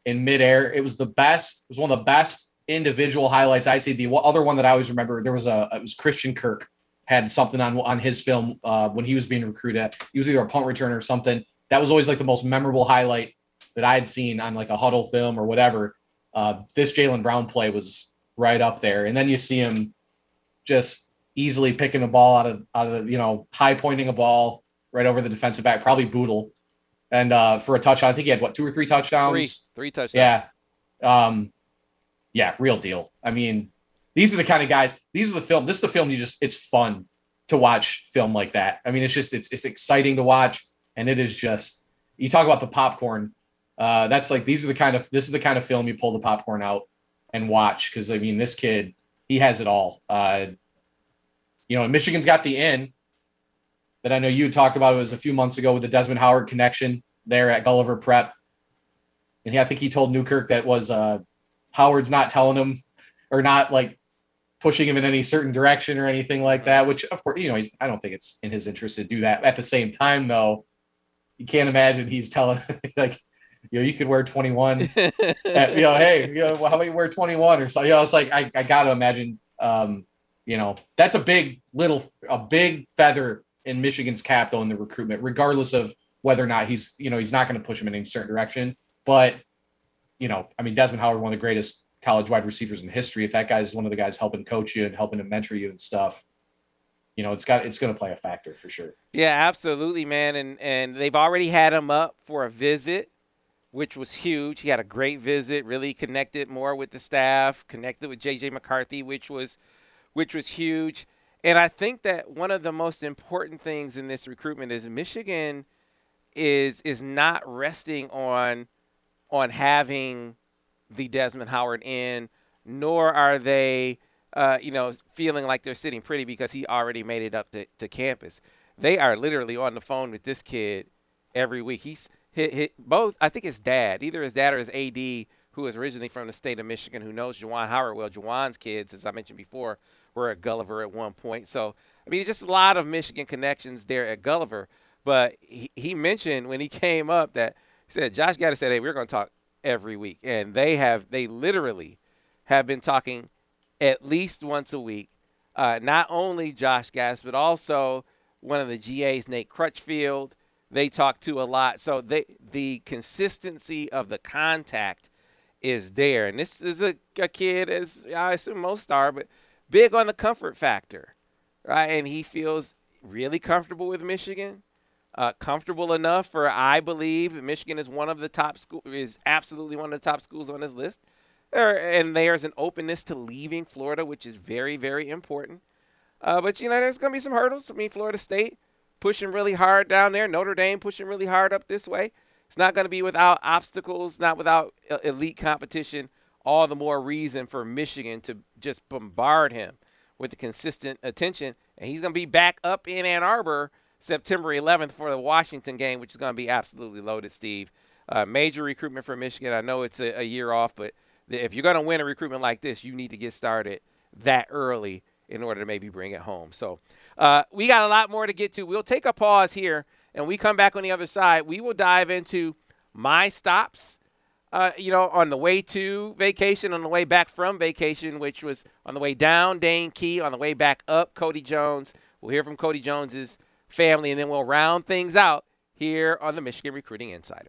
in midair. It was the best. It was one of the best individual highlights. I'd say the other one that I always remember there was a it was Christian Kirk had something on on his film uh, when he was being recruited. He was either a punt returner or something. That was always like the most memorable highlight that I had seen on like a huddle film or whatever. Uh, this Jalen Brown play was right up there, and then you see him just easily picking a ball out of out of the, you know high pointing a ball right over the defensive back, probably Boodle and uh, for a touchdown. I think he had what two or three touchdowns. Three, three touchdowns. Yeah, um, yeah, real deal. I mean, these are the kind of guys. These are the film. This is the film you just. It's fun to watch film like that. I mean, it's just it's it's exciting to watch, and it is just. You talk about the popcorn. Uh, that's like these are the kind of this is the kind of film you pull the popcorn out and watch because I mean this kid he has it all. Uh, you know, Michigan's got the in that I know you talked about. It was a few months ago with the Desmond Howard connection there at Gulliver Prep, and he, I think he told Newkirk that was uh, Howard's not telling him or not like pushing him in any certain direction or anything like that. Which of course, you know, he's I don't think it's in his interest to do that. At the same time, though, you can't imagine he's telling like you know, you could wear 21 at, you know, hey, you know, how about you wear 21 or so, you know, it's like, I, I got to imagine, um, you know, that's a big little, a big feather in Michigan's cap though in the recruitment, regardless of whether or not he's, you know, he's not going to push him in any certain direction. But, you know, I mean, Desmond Howard, one of the greatest college wide receivers in history. If that guy's one of the guys helping coach you and helping to mentor you and stuff, you know, it's got it's going to play a factor for sure. Yeah, absolutely, man. And and they've already had him up for a visit which was huge. He had a great visit, really connected more with the staff, connected with JJ McCarthy, which was which was huge. And I think that one of the most important things in this recruitment is Michigan is is not resting on on having the Desmond Howard in, nor are they uh, you know feeling like they're sitting pretty because he already made it up to, to campus. They are literally on the phone with this kid every week. He's hit, hit both. I think his dad, either his dad or his AD, who is originally from the state of Michigan, who knows Juwan Howard well. Juwan's kids, as I mentioned before, were at Gulliver at one point. So I mean, just a lot of Michigan connections there at Gulliver. But he, he mentioned when he came up that he said Josh Gattis said, "Hey, we're going to talk every week," and they have they literally have been talking at least once a week. Uh, not only Josh Gattis, but also one of the GAs, Nate Crutchfield, they talk to a lot. So they the consistency of the contact is there. And this is a, a kid, as I assume most are, but big on the comfort factor, right? And he feels really comfortable with Michigan. Uh, comfortable enough for I believe Michigan is one of the top school is absolutely one of the top schools on his list. There, and there's an openness to leaving Florida, which is very very important. Uh, but you know, there's going to be some hurdles. I mean, Florida State pushing really hard down there. Notre Dame pushing really hard up this way. It's not going to be without obstacles, not without elite competition. All the more reason for Michigan to just bombard him with the consistent attention. And he's going to be back up in Ann Arbor September 11th for the Washington game, which is going to be absolutely loaded, Steve. Uh, major recruitment for Michigan. I know it's a, a year off, but if you're going to win a recruitment like this, you need to get started that early in order to maybe bring it home. So uh, we got a lot more to get to. We'll take a pause here, and we come back on the other side. We will dive into my stops. Uh, you know, on the way to vacation, on the way back from vacation, which was on the way down, Dane Key, on the way back up, Kody Jones. We'll hear from Kody Jones's family, and then we'll round things out here on the Michigan Recruiting Insider.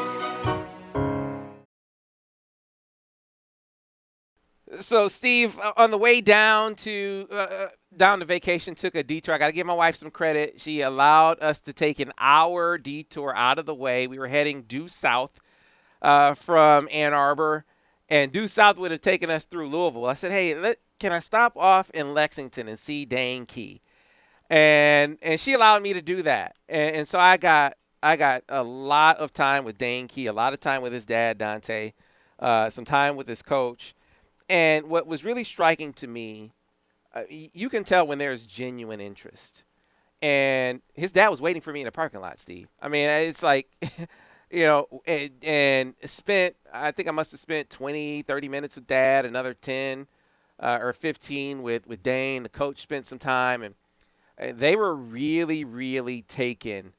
So, Steve, uh, on the way down to uh, uh, down to vacation, took a detour. I got to give my wife some credit. She allowed us to take an hour detour out of the way. We were heading due south uh, from Ann Arbor, and due south would have taken us through Louisville. I said, "Hey, let, can I stop off in Lexington and see Dane Key?" And and she allowed me to do that, and, and so I got I got a lot of time with Dane Key, a lot of time with his dad Dante, uh, some time with his coach and what was really striking to me, uh, you can tell when there's genuine interest. And his dad was waiting for me in the parking lot, Steve. I mean, it's like you know, and, and, spent, I think I must have spent 20, 30 minutes with dad, another 10 uh, or 15 with, with Dane. The coach spent some time, and, and they were really, really taken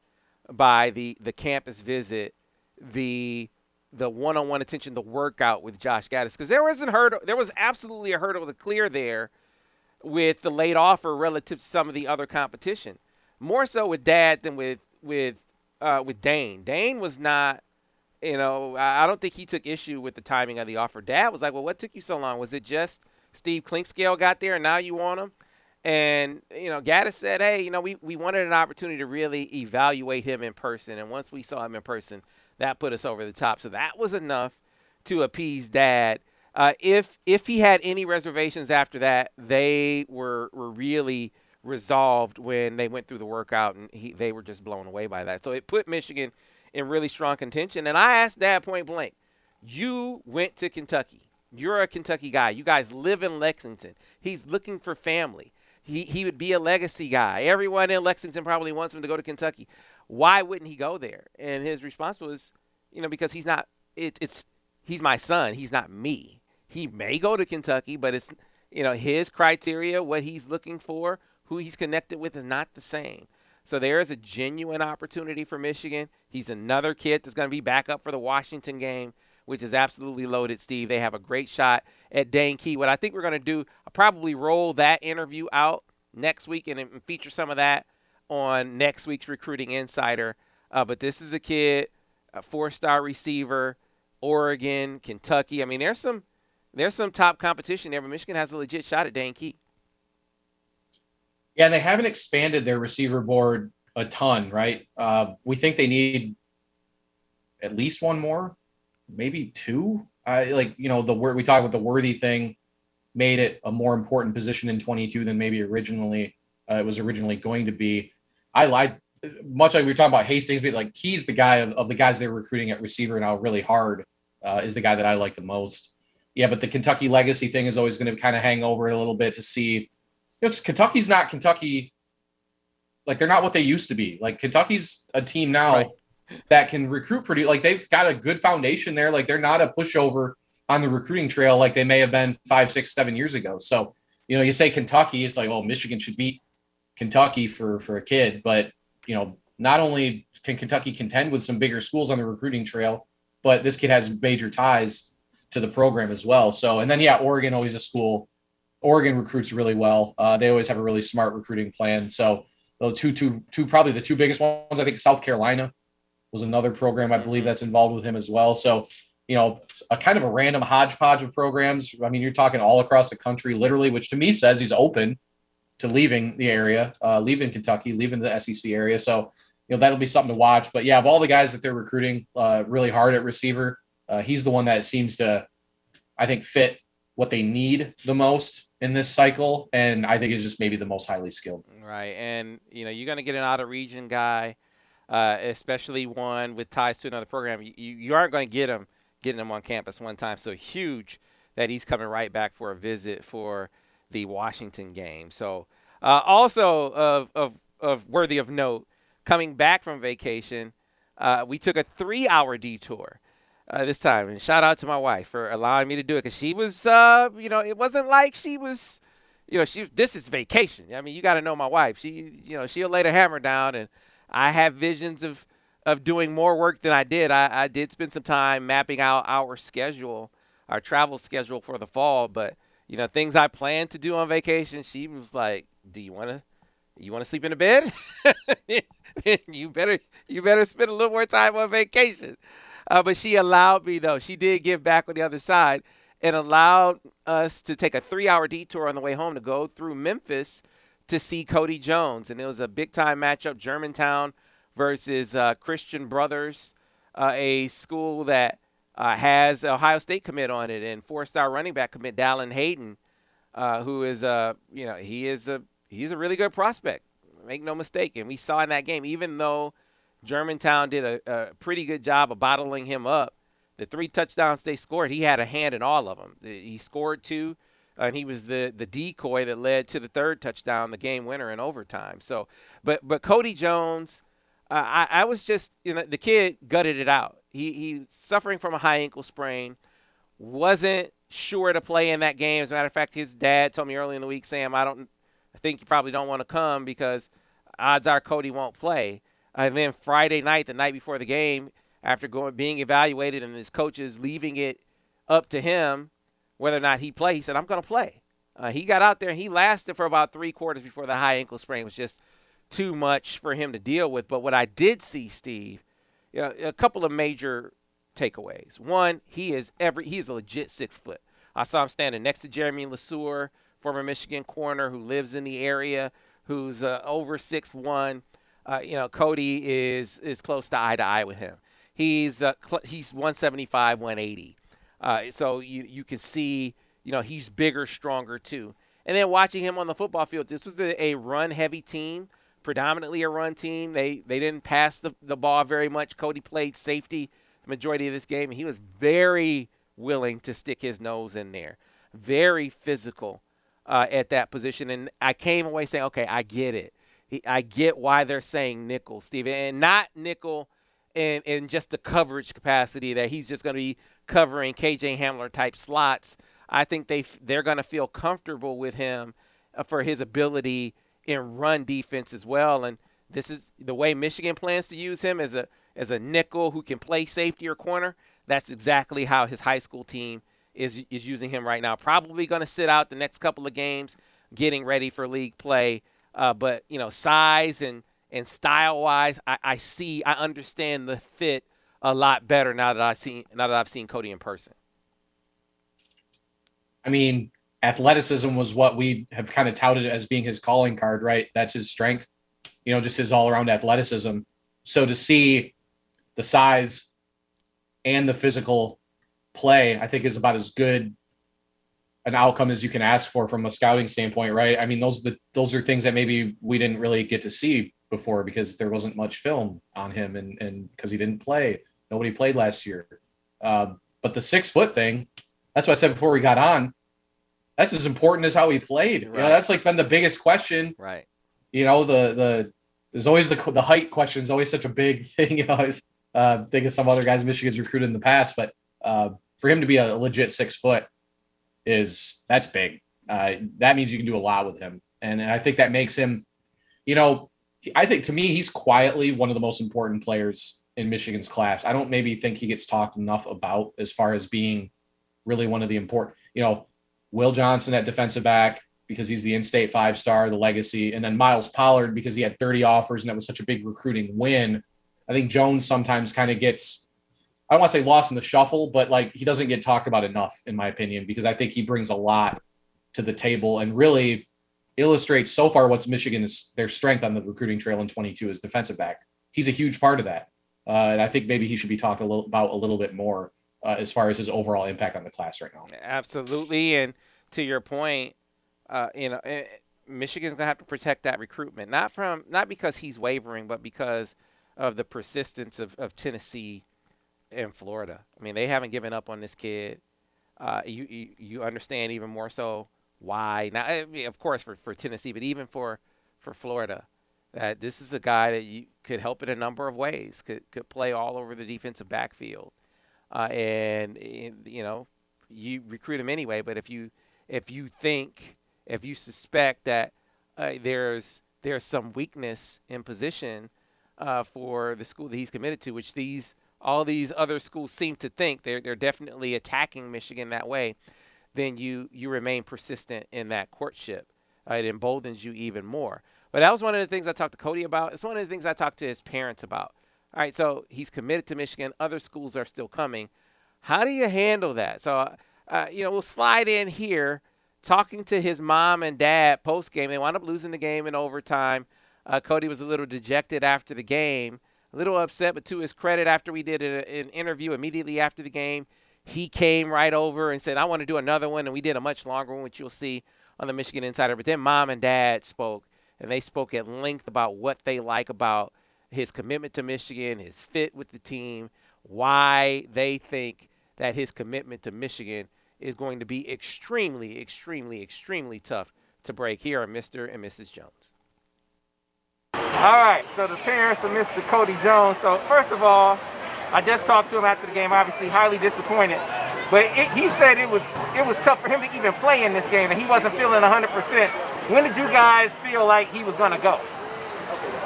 by the, the campus visit, the the one-on-one attention, the workout with Josh Gattis, because there wasn't hurdle, there was absolutely a hurdle to clear there with the late offer relative to some of the other competition. More so with Dad than with with uh, with Dane. Dane was not, you know, I don't think he took issue with the timing of the offer. Dad was like, well, what took you so long? Was it just Steve Clinkscale got there and now you want him? And, you know, Gattis said, hey, you know, we, we wanted an opportunity to really evaluate him in person. And once we saw him in person, that put us over the top. So that was enough to appease Dad. Uh, if if he had any reservations after that, they were were really resolved when they went through the workout, and he, they were just blown away by that. So it put Michigan in really strong contention. And I asked Dad point blank, "You went to Kentucky. You're a Kentucky guy. You guys live in Lexington. He's looking for family. He he would be a legacy guy. Everyone in Lexington probably wants him to go to Kentucky. Why wouldn't he go there?" And his response was, "You know, because he's not. It, it's he's my son. He's not me. He may go to Kentucky, but it's you know his criteria, what he's looking for." who he's connected with is not the same. So there is a genuine opportunity for Michigan. He's another kid that's going to be back up for the Washington game, which is absolutely loaded, Steve. They have a great shot at Dane Key. What I think we're going to do, I'll probably roll that interview out next week and, feature some of that on next week's Recruiting Insider. Uh, but this is a kid, a four-star receiver, Oregon, Kentucky. I mean, there's some there's some top competition there, but Michigan has a legit shot at Dane Key. Yeah, they haven't expanded their receiver board a ton, right? Uh, we think they need at least one more, maybe two. I like, you know, the word we talked about the worthy thing made it a more important position in 22 than maybe originally uh, it was originally going to be. I lied much like we were talking about Hastings, but like he's the guy of, of the guys they're recruiting at receiver now really hard uh, is the guy that I like the most. Yeah, but the Kentucky legacy thing is always going to kind of hang over a little bit to see you know, Kentucky's not Kentucky. Like they're not what they used to be. Like Kentucky's a team now right. That can recruit pretty. Like they've got a good foundation there. Like they're not a pushover on the recruiting trail like they may have been five, six, seven years ago. So you know, you say Kentucky, it's like, oh, Michigan should beat Kentucky for for a kid, but you know, not only can Kentucky contend with some bigger schools on the recruiting trail, but this kid has major ties to the program as well. So, and then yeah, Oregon always a school Oregon recruits really well. Uh, they always have a really smart recruiting plan. So the two, two, two, probably the two biggest ones. I think South Carolina was another program I believe mm-hmm. that's involved with him as well. So you know, a kind of a random hodgepodge of programs. I mean, you're talking all across the country, literally, which to me says he's open to leaving the area, uh, leaving Kentucky, leaving the SEC area. So you know that'll be something to watch. But yeah, of all the guys that they're recruiting uh, really hard at receiver, uh, he's the one that seems to, I think, fit what they need the most in this cycle, and I think is just maybe the most highly skilled. Right, and you know you're going to get an out of region guy, uh, especially one with ties to another program. You, you aren't going to get him getting him on campus one time. So huge that he's coming right back for a visit for the Washington game. So uh, also of, of of worthy of note, coming back from vacation, uh, we took a three-hour detour uh, this time. And shout out to my wife for allowing me to do it because she was, uh, you know, it wasn't like she was, you know, she. This is vacation. I mean, you got to know my wife. She, you know, she'll lay the hammer down, and I have visions of of doing more work than I did. I, I did spend some time mapping out our schedule, our travel schedule for the fall, but you know, things I planned to do on vacation. She was like, "Do you want to?" You want to sleep in a bed? you better you better spend a little more time on vacation. Uh, but she allowed me, though. She did give back on the other side and allowed us to take a three hour detour on the way home to go through Memphis to see Kody Jones. And it was a big time matchup Germantown versus uh, Christian Brothers, uh, a school that uh, has Ohio State commit on it and four star running back commit Dallan Hayden, uh, who is a, you know, he is a, he's a really good prospect. Make no mistake. And we saw in that game, even though Germantown did a, a, pretty good job of bottling him up. The three touchdowns they scored, he had a hand in all of them. He scored two, and he was the the decoy that led to the third touchdown, the game winner in overtime. So, but but Kody Jones, uh, I, I was just you know the kid gutted it out. He he's suffering from a high ankle sprain. Wasn't sure to play in that game. As a matter of fact, his dad told me early in the week, Sam, I don't I think you probably don't want to come because odds are Kody won't play. And then Friday night, the night before the game, after going being evaluated and his coaches leaving it up to him whether or not he plays, he said, I'm going to play. Uh, he got out there and he lasted for about three quarters before the high ankle sprain was just too much for him to deal with. But what I did see, Steve, you know, a couple of major takeaways. One, he is every he is a legit six foot. I saw him standing next to Jeremy LeSueur, former Michigan corner who lives in the area, who's uh, over six one. Uh, you know, Kody is is close to eye to eye with him. He's uh, cl- he's 175, 180. Uh, so you you can see, you know, he's bigger, stronger too. And then watching him on the football field, this was a run heavy team predominantly a run team. They they didn't pass the, the ball very much. Kody played safety the majority of this game, and he was very willing to stick his nose in there. Very physical uh, at that position. And I came away saying, okay, I get it. I get why they're saying nickel, Steven, and not nickel in, in just the coverage capacity that he's just going to be covering KJ Hamler type slots. I think they they're going to feel comfortable with him uh, for his ability in run defense as well. And this is the way Michigan plans to use him as a as a nickel who can play safety or corner. That's exactly how his high school team is is using him right now. Probably going to sit out the next couple of games, getting ready for league play. Uh, but you know, size and and style wise, I, I see, I understand the fit a lot better now that I see now that I've seen Kody in person. I mean, athleticism was what we have kind of touted as being his calling card, right? That's his strength, you know, just his all around athleticism. So to see the size and the physical play, I think is about as good an outcome as you can ask for from a scouting standpoint, right? I mean, those the those are things that maybe we didn't really get to see before because there wasn't much film on him and and because he didn't play. Nobody played last year. Uh, but the six foot thing, that's what I said before we got on that's as important as how he played. Right. You know, that's like been the biggest question. Right. You know, the the there's always the the height question is always such a big thing. You know, I was uh, think of some other guys Michigan's recruited in the past, but uh, for him to be a legit six foot is that's big. Uh, that means you can do a lot with him, and, and I think that makes him, you know, I think to me he's quietly one of the most important players in Michigan's class. I don't maybe think he gets talked enough about as far as being really one of the important. You know, Will Johnson at defensive back because he's the in-state five star, the legacy, and then Myles Pollard because he had 30 offers and that was such a big recruiting win. I think Jones sometimes kind of gets, I don't want to say lost in the shuffle, but like he doesn't get talked about enough, in my opinion, because I think he brings a lot to the table and really illustrates so far what's Michigan's their strength on the recruiting trail in 22 is defensive back. He's a huge part of that, uh, and I think maybe he should be talked a little about a little bit more uh, as far as his overall impact on the class right now. Absolutely, and to your point, uh, you know, eh, Michigan's gonna have to protect that recruitment, not from not because he's wavering, but because of the persistence of, of Tennessee and Florida. I mean, they haven't given up on this kid. Uh, you, you, you understand even more so why now. I mean, of course, for, for Tennessee, but even for for Florida, that this is a guy that you could help in a number of ways. Could could play all over the defensive backfield uh, and, you know you recruit him anyway. But if you if you think if you suspect that uh, there's there's some weakness in position uh, for the school that he's committed to, which these all these other schools seem to think they're they're definitely attacking Michigan that way, then you you remain persistent in that courtship. Uh, it emboldens you even more. But that was one of the things I talked to Kody about. It's one of the things I talked to his parents about. All right, so he's committed to Michigan. Other schools are still coming. How do you handle that? So, uh, you know, we'll slide in here talking to his mom and dad post game. They wound up losing the game in overtime. Uh, Kody was a little dejected after the game, a little upset, but to his credit, after we did a, an interview immediately after the game, he came right over and said, I want to do another one. And we did a much longer one, which you'll see on the Michigan Insider. But then mom and dad spoke, and they spoke at length about what they like about his commitment to Michigan, his fit with the team, why they think that his commitment to Michigan is going to be extremely, extremely, extremely tough to break here on Mr. and Mrs. Jones. All right, so the parents of Mr. Kody Jones. So first of all, I just talked to him after the game. Obviously, highly disappointed. But it, he said it was it was tough for him to even play in this game, and he wasn't feeling 100%. When did you guys feel like he was going to go?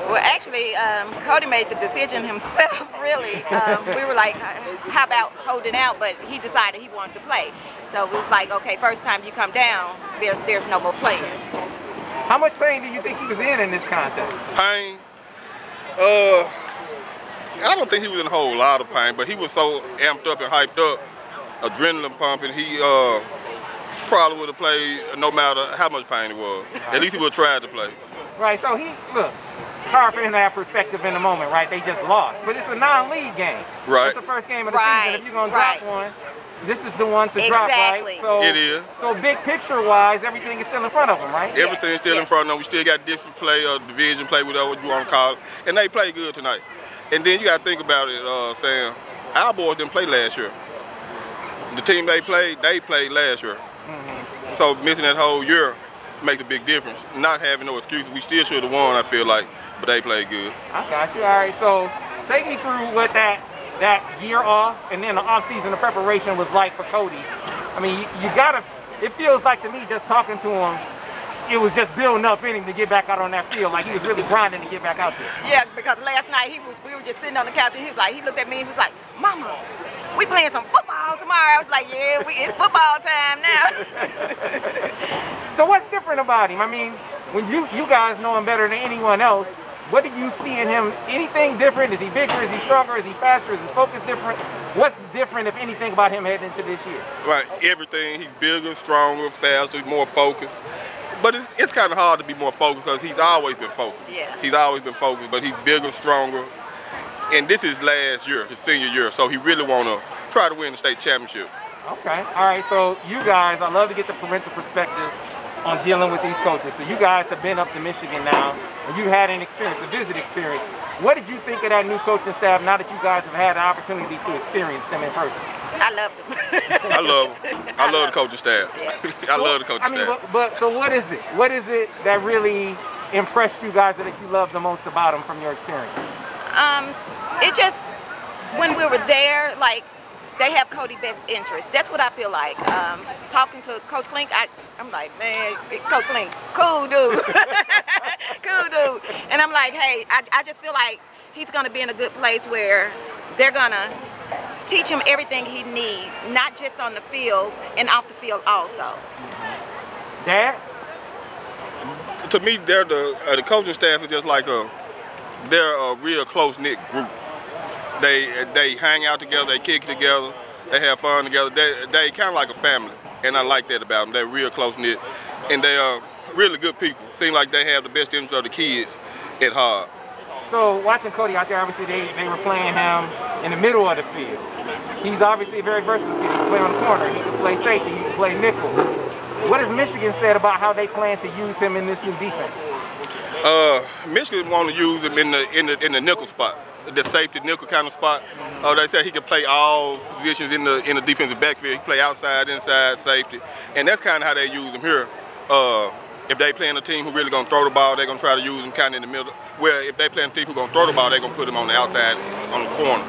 Well, actually, um, Kody made the decision himself, really. Um, we were like, how about holding out? But he decided he wanted to play. So it was like, okay, first time you come down, there's there's no more playing. How much pain do you think he was in in this contest? Pain? Uh, I don't think he was in a whole lot of pain, but he was so amped up and hyped up, adrenaline pumping, he uh, probably would have played no matter how much pain it was. At least he would have tried to play. Right, so he, look, it's hard for him to have perspective in the moment, right? They just lost. But it's a non-league game. Right. It's the first game of the Right, season. If you're going to drop one, this is the one to drop, right? So, It is. So big picture-wise, everything is still in front of them, right? Yes, Everything's still in front of them. We still got district play or division play, whatever you want to call it. And they play good tonight. And then you got to think about it, uh, Sam. Our boys didn't play last year. The team they played, they played last year. So missing that whole year makes a big difference. Not having no excuses. We still should have won, I feel like, but they played good. I got you. All right, so take me through what that that year off and then the off season of preparation was like for Kody. I mean, you, you gotta. It feels like to me just talking to him, it was just building up in him to get back out on that field. Like he was really grinding to get back out there. Yeah, because last night he was we were just sitting on the couch and he was like he looked at me and he was like, Mama, we playing some football tomorrow. I was like, Yeah, we it's football time now. So what's different about him? I mean, when you you guys know him better than anyone else, what do you see in him? Anything different? Is he bigger? Is he stronger? Is he faster? Is his focus different? What's different, if anything, about him heading into this year? Right, everything. He's bigger, stronger, faster, more focused. But it's, it's kind of hard to be more focused because he's always been focused. Yeah. He's always been focused, but he's bigger, stronger. And this is last year, his senior year, so he really want to try to win the state championship. Okay. All right. So you guys, I love to get the parental perspective on dealing with these coaches. So you guys have been up to Michigan now, and you had an experience, a visit experience. What did you think of that new coaching staff now that you guys have had the opportunity to experience them in person? I love them. I love him. I love the coaching staff. I love the coaching I mean, staff. but, but so what is it? What is it that really impressed you guys that you love the most about them from your experience? Um, it just when we were there, like they have Kody best interest. That's what I feel like. Um, talking to Coach Clink, I, I'm like, man, Coach Clink, cool dude, cool dude. And I'm like, hey, I, I just feel like he's gonna be in a good place where they're gonna teach him everything he needs, not just on the field and off the field also. Dad? to me, they're the uh, the coaching staff is just like a they're a real close knit group. They they hang out together, they kick together, they have fun together. They they kind of like a family, and I like that about them. They're real close knit, and they are really good people. Seem like they have the best interest of the kids at heart. So watching Kody out there, obviously they, they were playing him in the middle of the field. He's obviously a very versatile kid. He can play on the corner. He can play safety. He can play nickel. What has Michigan said about how they plan to use him in this new defense? Uh, Michigan want to use him in the in the in the nickel spot, the safety nickel kind of spot. Uh, they say he can play all positions in the in the defensive backfield. He play outside, inside, safety, and that's kind of how they use him here. Uh, if they playing a team who really gonna throw the ball, they're gonna try to use him kind of in the middle. Where if they playing a team who gonna throw the ball, they're gonna put him on the outside, on the corner.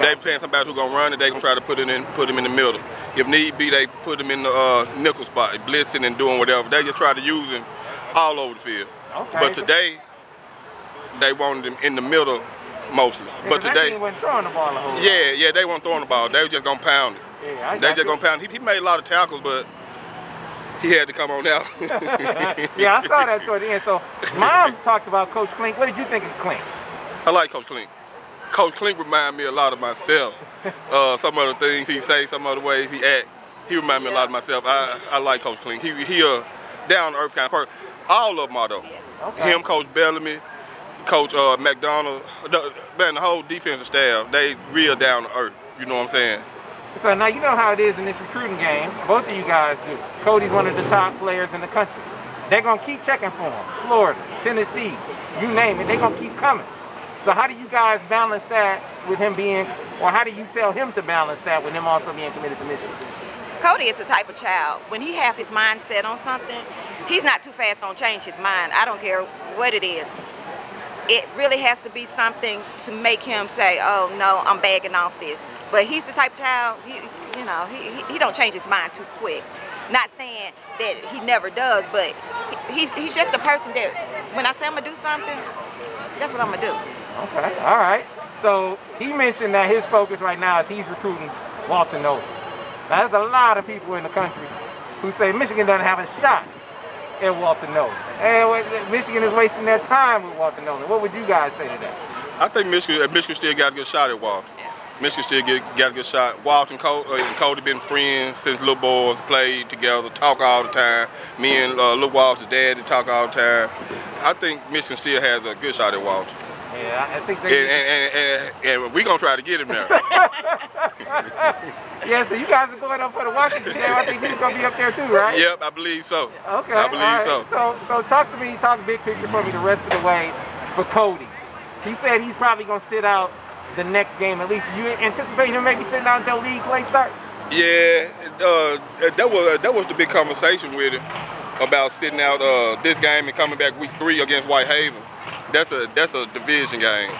They playing somebody who gonna run it, they gonna try to put it in, put him in the middle. If need be, they put him in the uh, nickel spot, blitzing and doing whatever. They just try to use him all over the field. Okay. But today, they wanted him in the middle mostly. But today, team wasn't throwing the ball a whole lot. yeah, yeah, they weren't throwing the ball. They were just gonna pound it. Yeah, I They just you. gonna pound. it. He, he made a lot of tackles, but he had to come on out. yeah, I saw that toward the end. So, mom talked about Coach Clink. What did you think of Clink? I like Coach Clink. Coach Clink remind me a lot of myself. Uh, some of the things he say, some of the ways he act, he remind me a lot of myself. I, I like Coach Clink. He he a down to earth kind of person. All of them are though. Okay. Him, Coach Bellamy, Coach uh, Macdonald, the, man, the whole defensive staff, they real down to earth. You know what I'm saying? So now you know how it is in this recruiting game. Both of you guys do. Kody's one of the top players in the country. They're gonna keep checking for him. Florida, Tennessee, you name it. They're gonna keep coming. So how do you guys balance that with him being, or how do you tell him to balance that with him also being committed to Michigan? Kody is the type of child, when he have his mind set on something, he's not too fast gonna change his mind. I don't care what it is. it really has to be something to make him say, "Oh no, I'm bagging off this." But he's the type of child, he, you know, he, he, don't change his mind too quick. Not saying that he never does, but he's he's just a person that when I say I'm gonna do something, that's what I'm gonna do. Okay, all right. So he mentioned that his focus right now is he's recruiting Walter Nolen. Now, there's a lot of people in the country who say Michigan doesn't have a shot at Walter Nolen. And Michigan is wasting their time with Walter Nolen. What would you guys say to that? I think Michigan, Michigan still got a good shot at Walter. Michigan still get, got a good shot. Walter and Kody, uh, and Kody been friends since little boys, played together, talk all the time. Me and uh, little Walter's dad they talk all the time. I think Michigan still has a good shot at Walter. Yeah, I think they. And, and, and, and we're going to try to get him there. yeah, so you guys are going up for the Washington game. I think he's going to be up there too, right? Yep, I believe so. Okay. I believe right. so. So, so talk to me, talk big picture for me the rest of the way for Kody. He said he's probably going to sit out the next game at least. You anticipate him maybe sitting out until league play starts? Yeah, uh, that was that was the big conversation with him about sitting out uh, this game and coming back week three against Whitehaven. That's a that's a division game.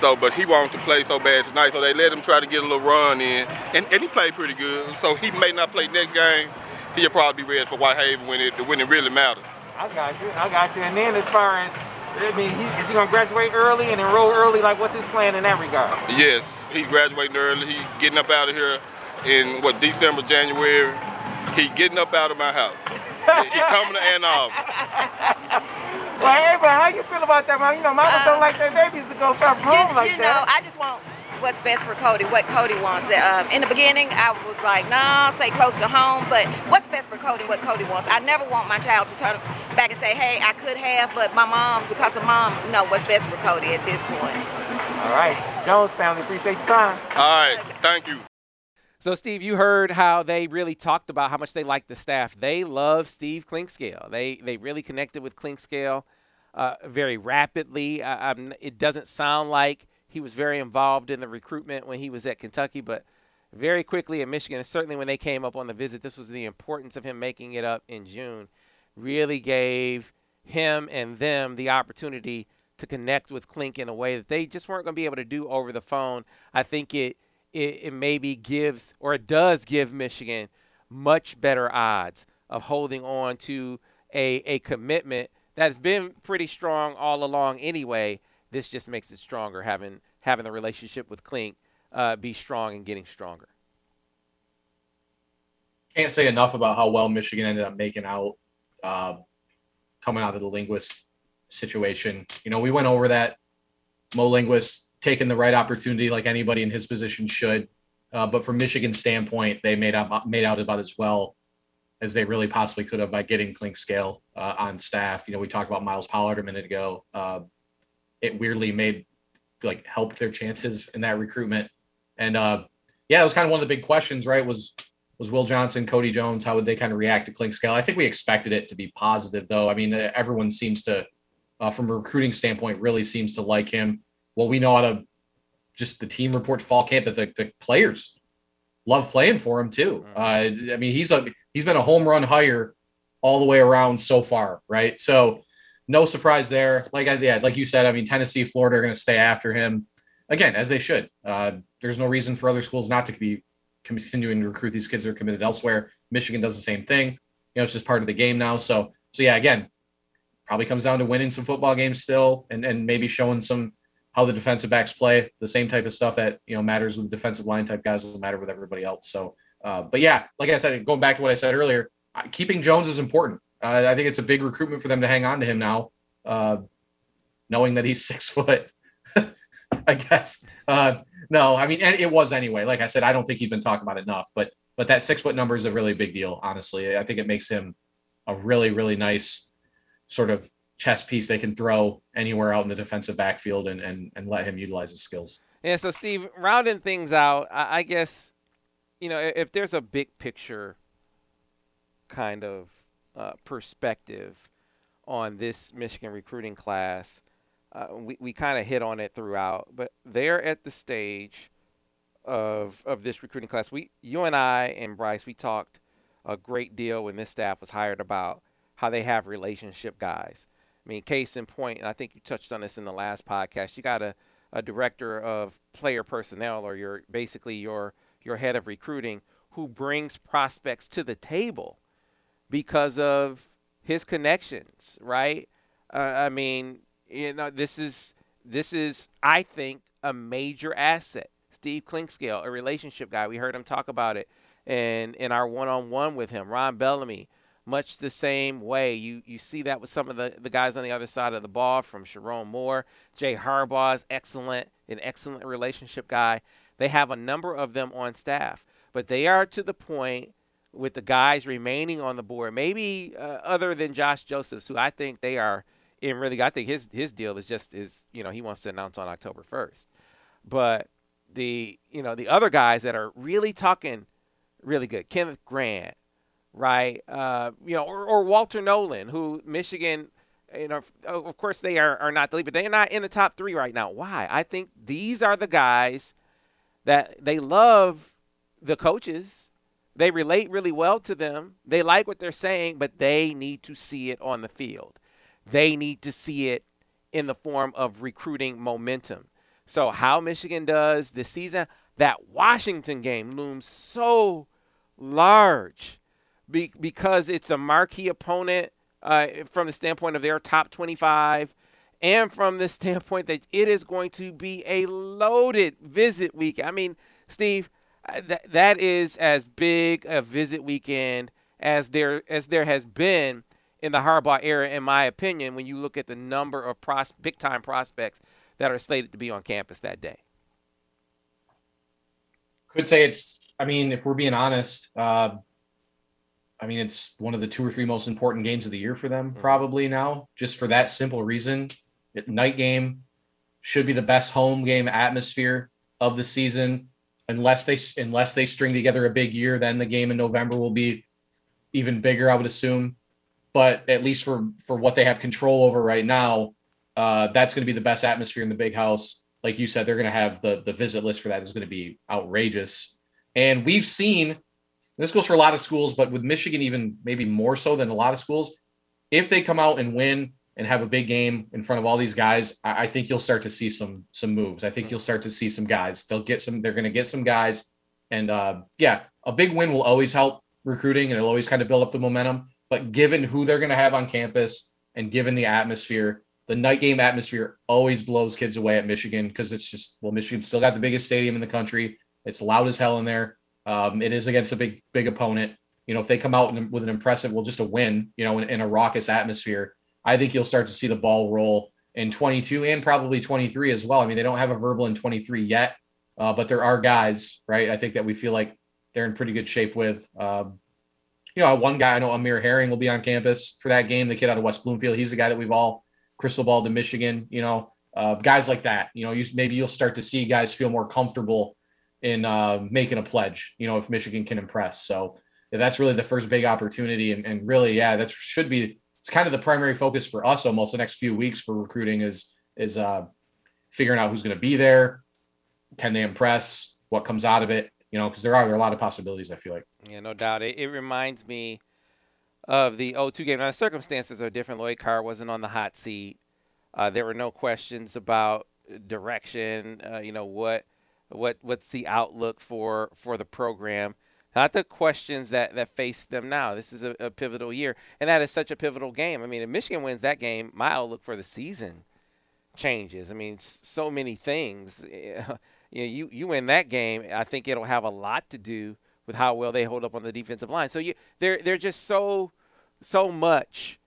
So, but he wanted to play so bad tonight, so they let him try to get a little run in, and, and he played pretty good. So he may not play next game. He'll probably be ready for Whitehaven when it when it really matters. I got you. I got you. And then as far as I mean, he, is he going to graduate early and enroll early? Like, what's his plan in that regard? Yes, he's graduating early. He's getting up out of here in what December, January. He getting up out of my house. he coming to Ann Arbor. Well, hey, but how you feel about that, man? You know, mothers uh, don't like their babies to go far from home like that. you know, I just want what's best for Kody, what Kody wants. Um, in the beginning, I was like, nah, stay close to home. But what's best for Kody, what Kody wants. I never want my child to turn back and say, hey, I could have, but my mom, because of mom, know what's best for Kody at this point. All right. Jones family, appreciate your time. All right. Thank you. So, Steve, you heard how they really talked about how much they like the staff. They love Steve Clinkscale. They they really connected with Clinkscale uh, very rapidly. Uh, it doesn't sound like he was very involved in the recruitment when he was at Kentucky, but very quickly in Michigan, and certainly when they came up on the visit, this was the importance of him making it up in June really gave him and them the opportunity to connect with Clink in a way that they just weren't going to be able to do over the phone. I think it, it, it maybe gives or it does give Michigan much better odds of holding on to a, a commitment that's been pretty strong all along anyway. This just makes it stronger having having the relationship with Clink uh, be strong and getting stronger. Can't say enough about how well Michigan ended up making out uh, coming out of the Linguist situation. You know, we went over that. Mo Linguist taking the right opportunity, like anybody in his position should. Uh, but from Michigan's standpoint, they made out made out about as well as they really possibly could have by getting Clinkscale uh, on staff. You know, we talked about Myles Pollard a minute ago. Uh, it weirdly made like helped their chances in that recruitment. And uh, yeah, it was kind of one of the big questions, right? Was was Will Johnson, Kody Jones. How would they kind of react to Clinkscale? I think we expected it to be positive, though. I mean, everyone seems to, uh, from a recruiting standpoint, really seems to like him. Well, we know out of just the team report fall camp that the, the players love playing for him too. Mm-hmm. Uh, I mean, he's a he's been a home run hire all the way around so far, right? So no surprise there. Like I yeah, like you said, I mean, Tennessee, Florida are going to stay after him again, as they should. Uh, there's no reason for other schools not to be continuing to recruit these kids that are committed elsewhere. Michigan does the same thing. You know, it's just part of the game now. So, so yeah, again, probably comes down to winning some football games still, and and maybe showing some how the defensive backs play. The same type of stuff that you know matters with defensive line type guys will matter with everybody else. So, uh, but yeah, like I said, going back to what I said earlier, keeping Jones is important. Uh, I think it's a big recruitment for them to hang on to him now, uh, knowing that he's six foot. I guess. Uh, no, I mean, it was anyway. Like I said, I don't think he's been talked about enough, but but that six foot number is a really big deal. Honestly, I think it makes him a really really nice sort of chess piece they can throw anywhere out in the defensive backfield and and and let him utilize his skills. Yeah. So Steve, rounding things out, I, I guess you know if there's a big picture kind of uh, perspective on this Michigan recruiting class uh, we, we kind of hit on it throughout, but they're at the stage of of this recruiting class. We, you and I and Bryce, we talked a great deal when this staff was hired about how they have relationship guys, I mean, case in point, and I think you touched on this in the last podcast. You got a, a director of player personnel, or you're basically your your head of recruiting, who brings prospects to the table because of his connections, right? Uh, I mean, you know, this is this is I think a major asset. Steve Clinkscale, a relationship guy, we heard him talk about it in in our one-on-one with him. Ron Bellamy, much the same way. You you see that with some of the, the guys on the other side of the ball, from Sherrone Moore, Jay Harbaugh is excellent, an excellent relationship guy. They have a number of them on staff, but they are to the point with the guys remaining on the board, maybe uh, other than Josh Josephs, who I think they are in really. I think his his deal is just is you know he wants to announce on October first, but the you know the other guys that are really talking really good, Kenneth Grant, right? Uh, you know, or, or Walter Nolen, who Michigan. You know, of course they are, are not the lead, but they're not in the top three right now. Why? I think these are the guys that they love the coaches they relate really well to them. They like what they're saying, but they need to see it on the field. They need to see it in the form of recruiting momentum. So, how Michigan does this season, that Washington game looms so large be- because it's a marquee opponent uh, from the standpoint of their top 25 and from the standpoint that it is going to be a loaded visit week. I mean, Steve, that that is as big a visit weekend as there as there has been in the Harbaugh era, in my opinion. When you look at the number of pros, big time prospects that are slated to be on campus that day, could say it's. I mean, if we're being honest, uh, I mean it's one of the two or three most important games of the year for them, mm-hmm. probably now, just for that simple reason. Night game should be the best home game atmosphere of the season unless they unless they string together a big year, then the game in November will be even bigger, I would assume. But at least for for what they have control over right now, uh, that's going to be the best atmosphere in the big house. Like you said, they're going to have the the visit list for that is going to be outrageous. And we've seen this goes for a lot of schools, but with Michigan even maybe more so than a lot of schools. If they come out and win and have a big game in front of all these guys, I, I think you'll start to see some some moves. I think you'll start to see some guys. They'll get some. They're going to get some guys, and uh, yeah, a big win will always help recruiting, and it'll always kind of build up the momentum. But given who they're going to have on campus, and given the atmosphere, the night game atmosphere always blows kids away at Michigan because it's just well, Michigan still got the biggest stadium in the country. It's loud as hell in there. Um, it is against a big big opponent. You know, if they come out with an impressive, well, just a win, you know, in, in a raucous atmosphere, I think you'll start to see the ball roll in 22 and probably 23 as well. I mean, they don't have a verbal in 23 yet, uh, but there are guys, right? I think that we feel like they're in pretty good shape with. Um, you know, one guy I know, Amir Herring, will be on campus for that game. The kid out of West Bloomfield, he's the guy that we've all crystal balled to Michigan. You know, uh, guys like that. You know, you, maybe you'll start to see guys feel more comfortable in uh, making a pledge. You know, if Michigan can impress. So yeah, that's really the first big opportunity, and, and really, yeah, that should be it's kind of the primary focus for us almost the next few weeks for recruiting is is uh, figuring out who's going to be there, can they impress, what comes out of it, you know, because there are, there are a lot of possibilities. I feel like. Yeah, no doubt. It, it reminds me of the 0-2 game. Now the circumstances are different. Lloyd Carr wasn't on the hot seat. Uh, there were no questions about direction. Uh, you know what what what's the outlook for for the program not the questions that, that face them now. This is a, a, pivotal year, and that is such a pivotal game. I mean, if Michigan wins that game, my outlook for the season changes. I mean, so many things. You know, you you win that game, I think it'll have a lot to do with how well they hold up on the defensive line. So you they're they're just so so much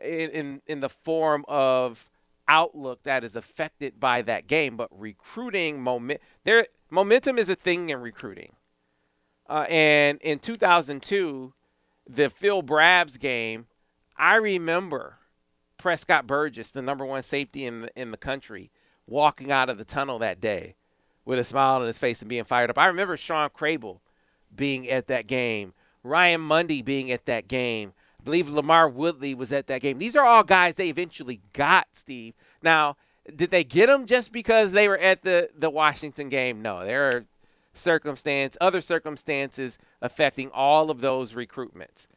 in in, in the form of outlook that is affected by that game. But recruiting moment, there momentum is a thing in recruiting. Uh, and in 2002, the Phil Brabbs game, I remember Prescott Burgess, the number one safety in the, in the country, walking out of the tunnel that day with a smile on his face and being fired up. I remember Shawn Crable being at that game, Ryan Mundy being at that game. Believe LaMarr Woodley was at that game. These are all guys they eventually got, Steve. Now, did they get them just because they were at the, the Washington game? No, there are circumstance, other circumstances affecting all of those recruitments.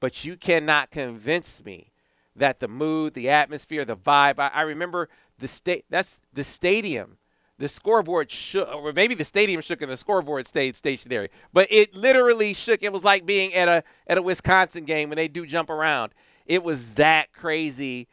But you cannot convince me that the mood, the atmosphere, the vibe. I, I remember the state. That's the stadium. The scoreboard shook, or maybe the stadium shook and the scoreboard stayed stationary. But it literally shook. It was like being at a at a Wisconsin game when they do jump around. It was that crazy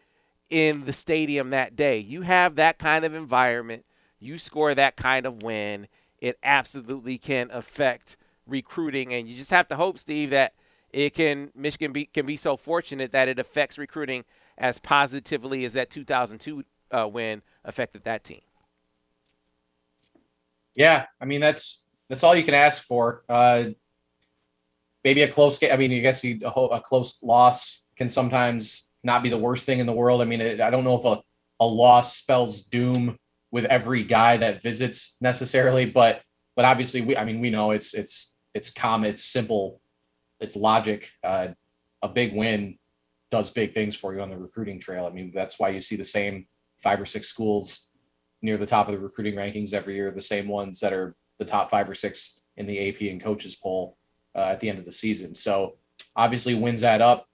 in the stadium that day. You have that kind of environment. You score that kind of win. It absolutely can affect recruiting, and you just have to hope, Steve, that it can Michigan be, can be so fortunate that it affects recruiting as positively as that 2002 uh, win affected that team. Yeah, I mean that's that's all you can ask for. Uh, maybe a close game. I mean, I guess you, a, a, close loss can sometimes not be the worst thing in the world. I mean, it, I don't know if a, a loss spells doom with every guy that visits necessarily, but but obviously we I mean we know it's it's it's common, it's simple, it's logic. Uh, a big win does big things for you on the recruiting trail. I mean, that's why you see the same five or six schools near the top of the recruiting rankings every year, the same ones that are the top five or six in the AP and coaches poll uh, at the end of the season. So obviously wins that up.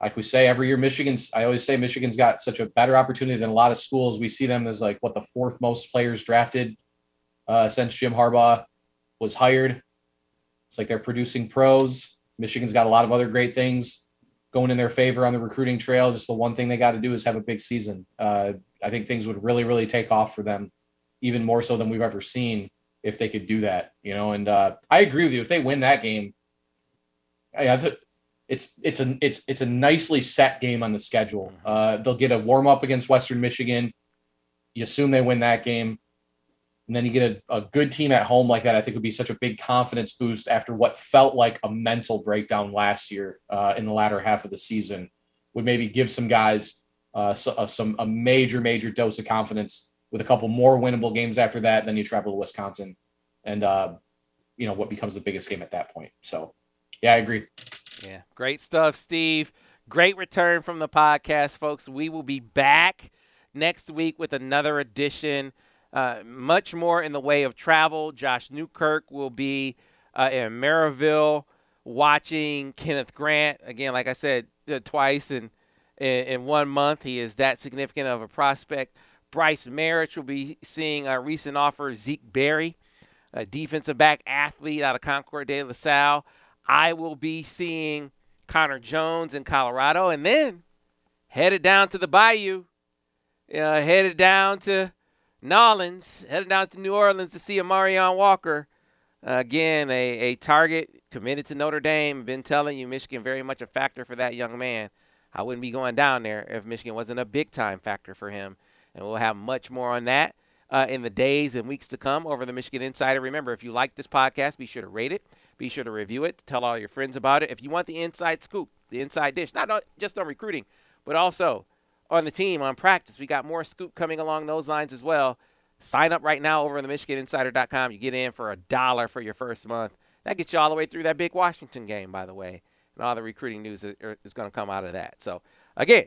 Like we say every year, Michigan's, I always say Michigan's got such a better opportunity than a lot of schools. We see them as like what the fourth most players drafted uh, since Jim Harbaugh was hired. It's like they're producing pros. Michigan's got a lot of other great things going in their favor on the recruiting trail. Just the one thing they got to do is have a big season. Uh, I think things would really, really take off for them, even more so than we've ever seen if they could do that. You know, and uh, I agree with you. If they win that game, I. It's it's a it's it's a nicely set game on the schedule. Mm-hmm. Uh, they'll get a warm up against Western Michigan. You assume they win that game and then you get a, a good team at home like that, I think would be such a big confidence boost after what felt like a mental breakdown last year uh, in the latter half of the season. Would maybe give some guys uh, so, uh, some a major, major dose of confidence with a couple more winnable games after that. Then you travel to Wisconsin, and uh, you know what becomes the biggest game at that point. So, yeah, I agree. Yeah, great stuff, Steve. Great return from the podcast, folks. We will be back next week with another edition uh, much more in the way of travel. Josh Newkirk will be uh, in Merrillville watching Kenneth Grant. Again, like I said, uh, twice in, in, in, one month. He is that significant of a prospect. Brice Marich will be seeing a recent offer, Zeke Berry, a defensive back athlete out of Concord de La Salle. I will be seeing Connor Jones in Colorado. And then headed down to the Bayou, uh, headed down to Nolans headed down to New Orleans to see Amarion Walker. Uh, again, a, a target committed to Notre Dame. Been telling you, Michigan very much a factor for that young man. I wouldn't be going down there if Michigan wasn't a big time factor for him. And we'll have much more on that uh, in the days and weeks to come over the Michigan Insider. Remember, if you like this podcast, be sure to rate it, be sure to review it, tell all your friends about it. If you want the inside scoop, the inside dish, not just on recruiting, but also on the team on practice. We got more scoop coming along those lines as well. Sign up right now over on the MichiganInsider.com. You get in for a dollar for your first month. That gets you all the way through that big Washington game, by the way, and all the recruiting news that is going to come out of that. So, again,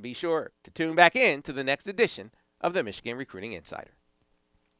be sure to tune back in to the next edition of the Michigan Recruiting Insider.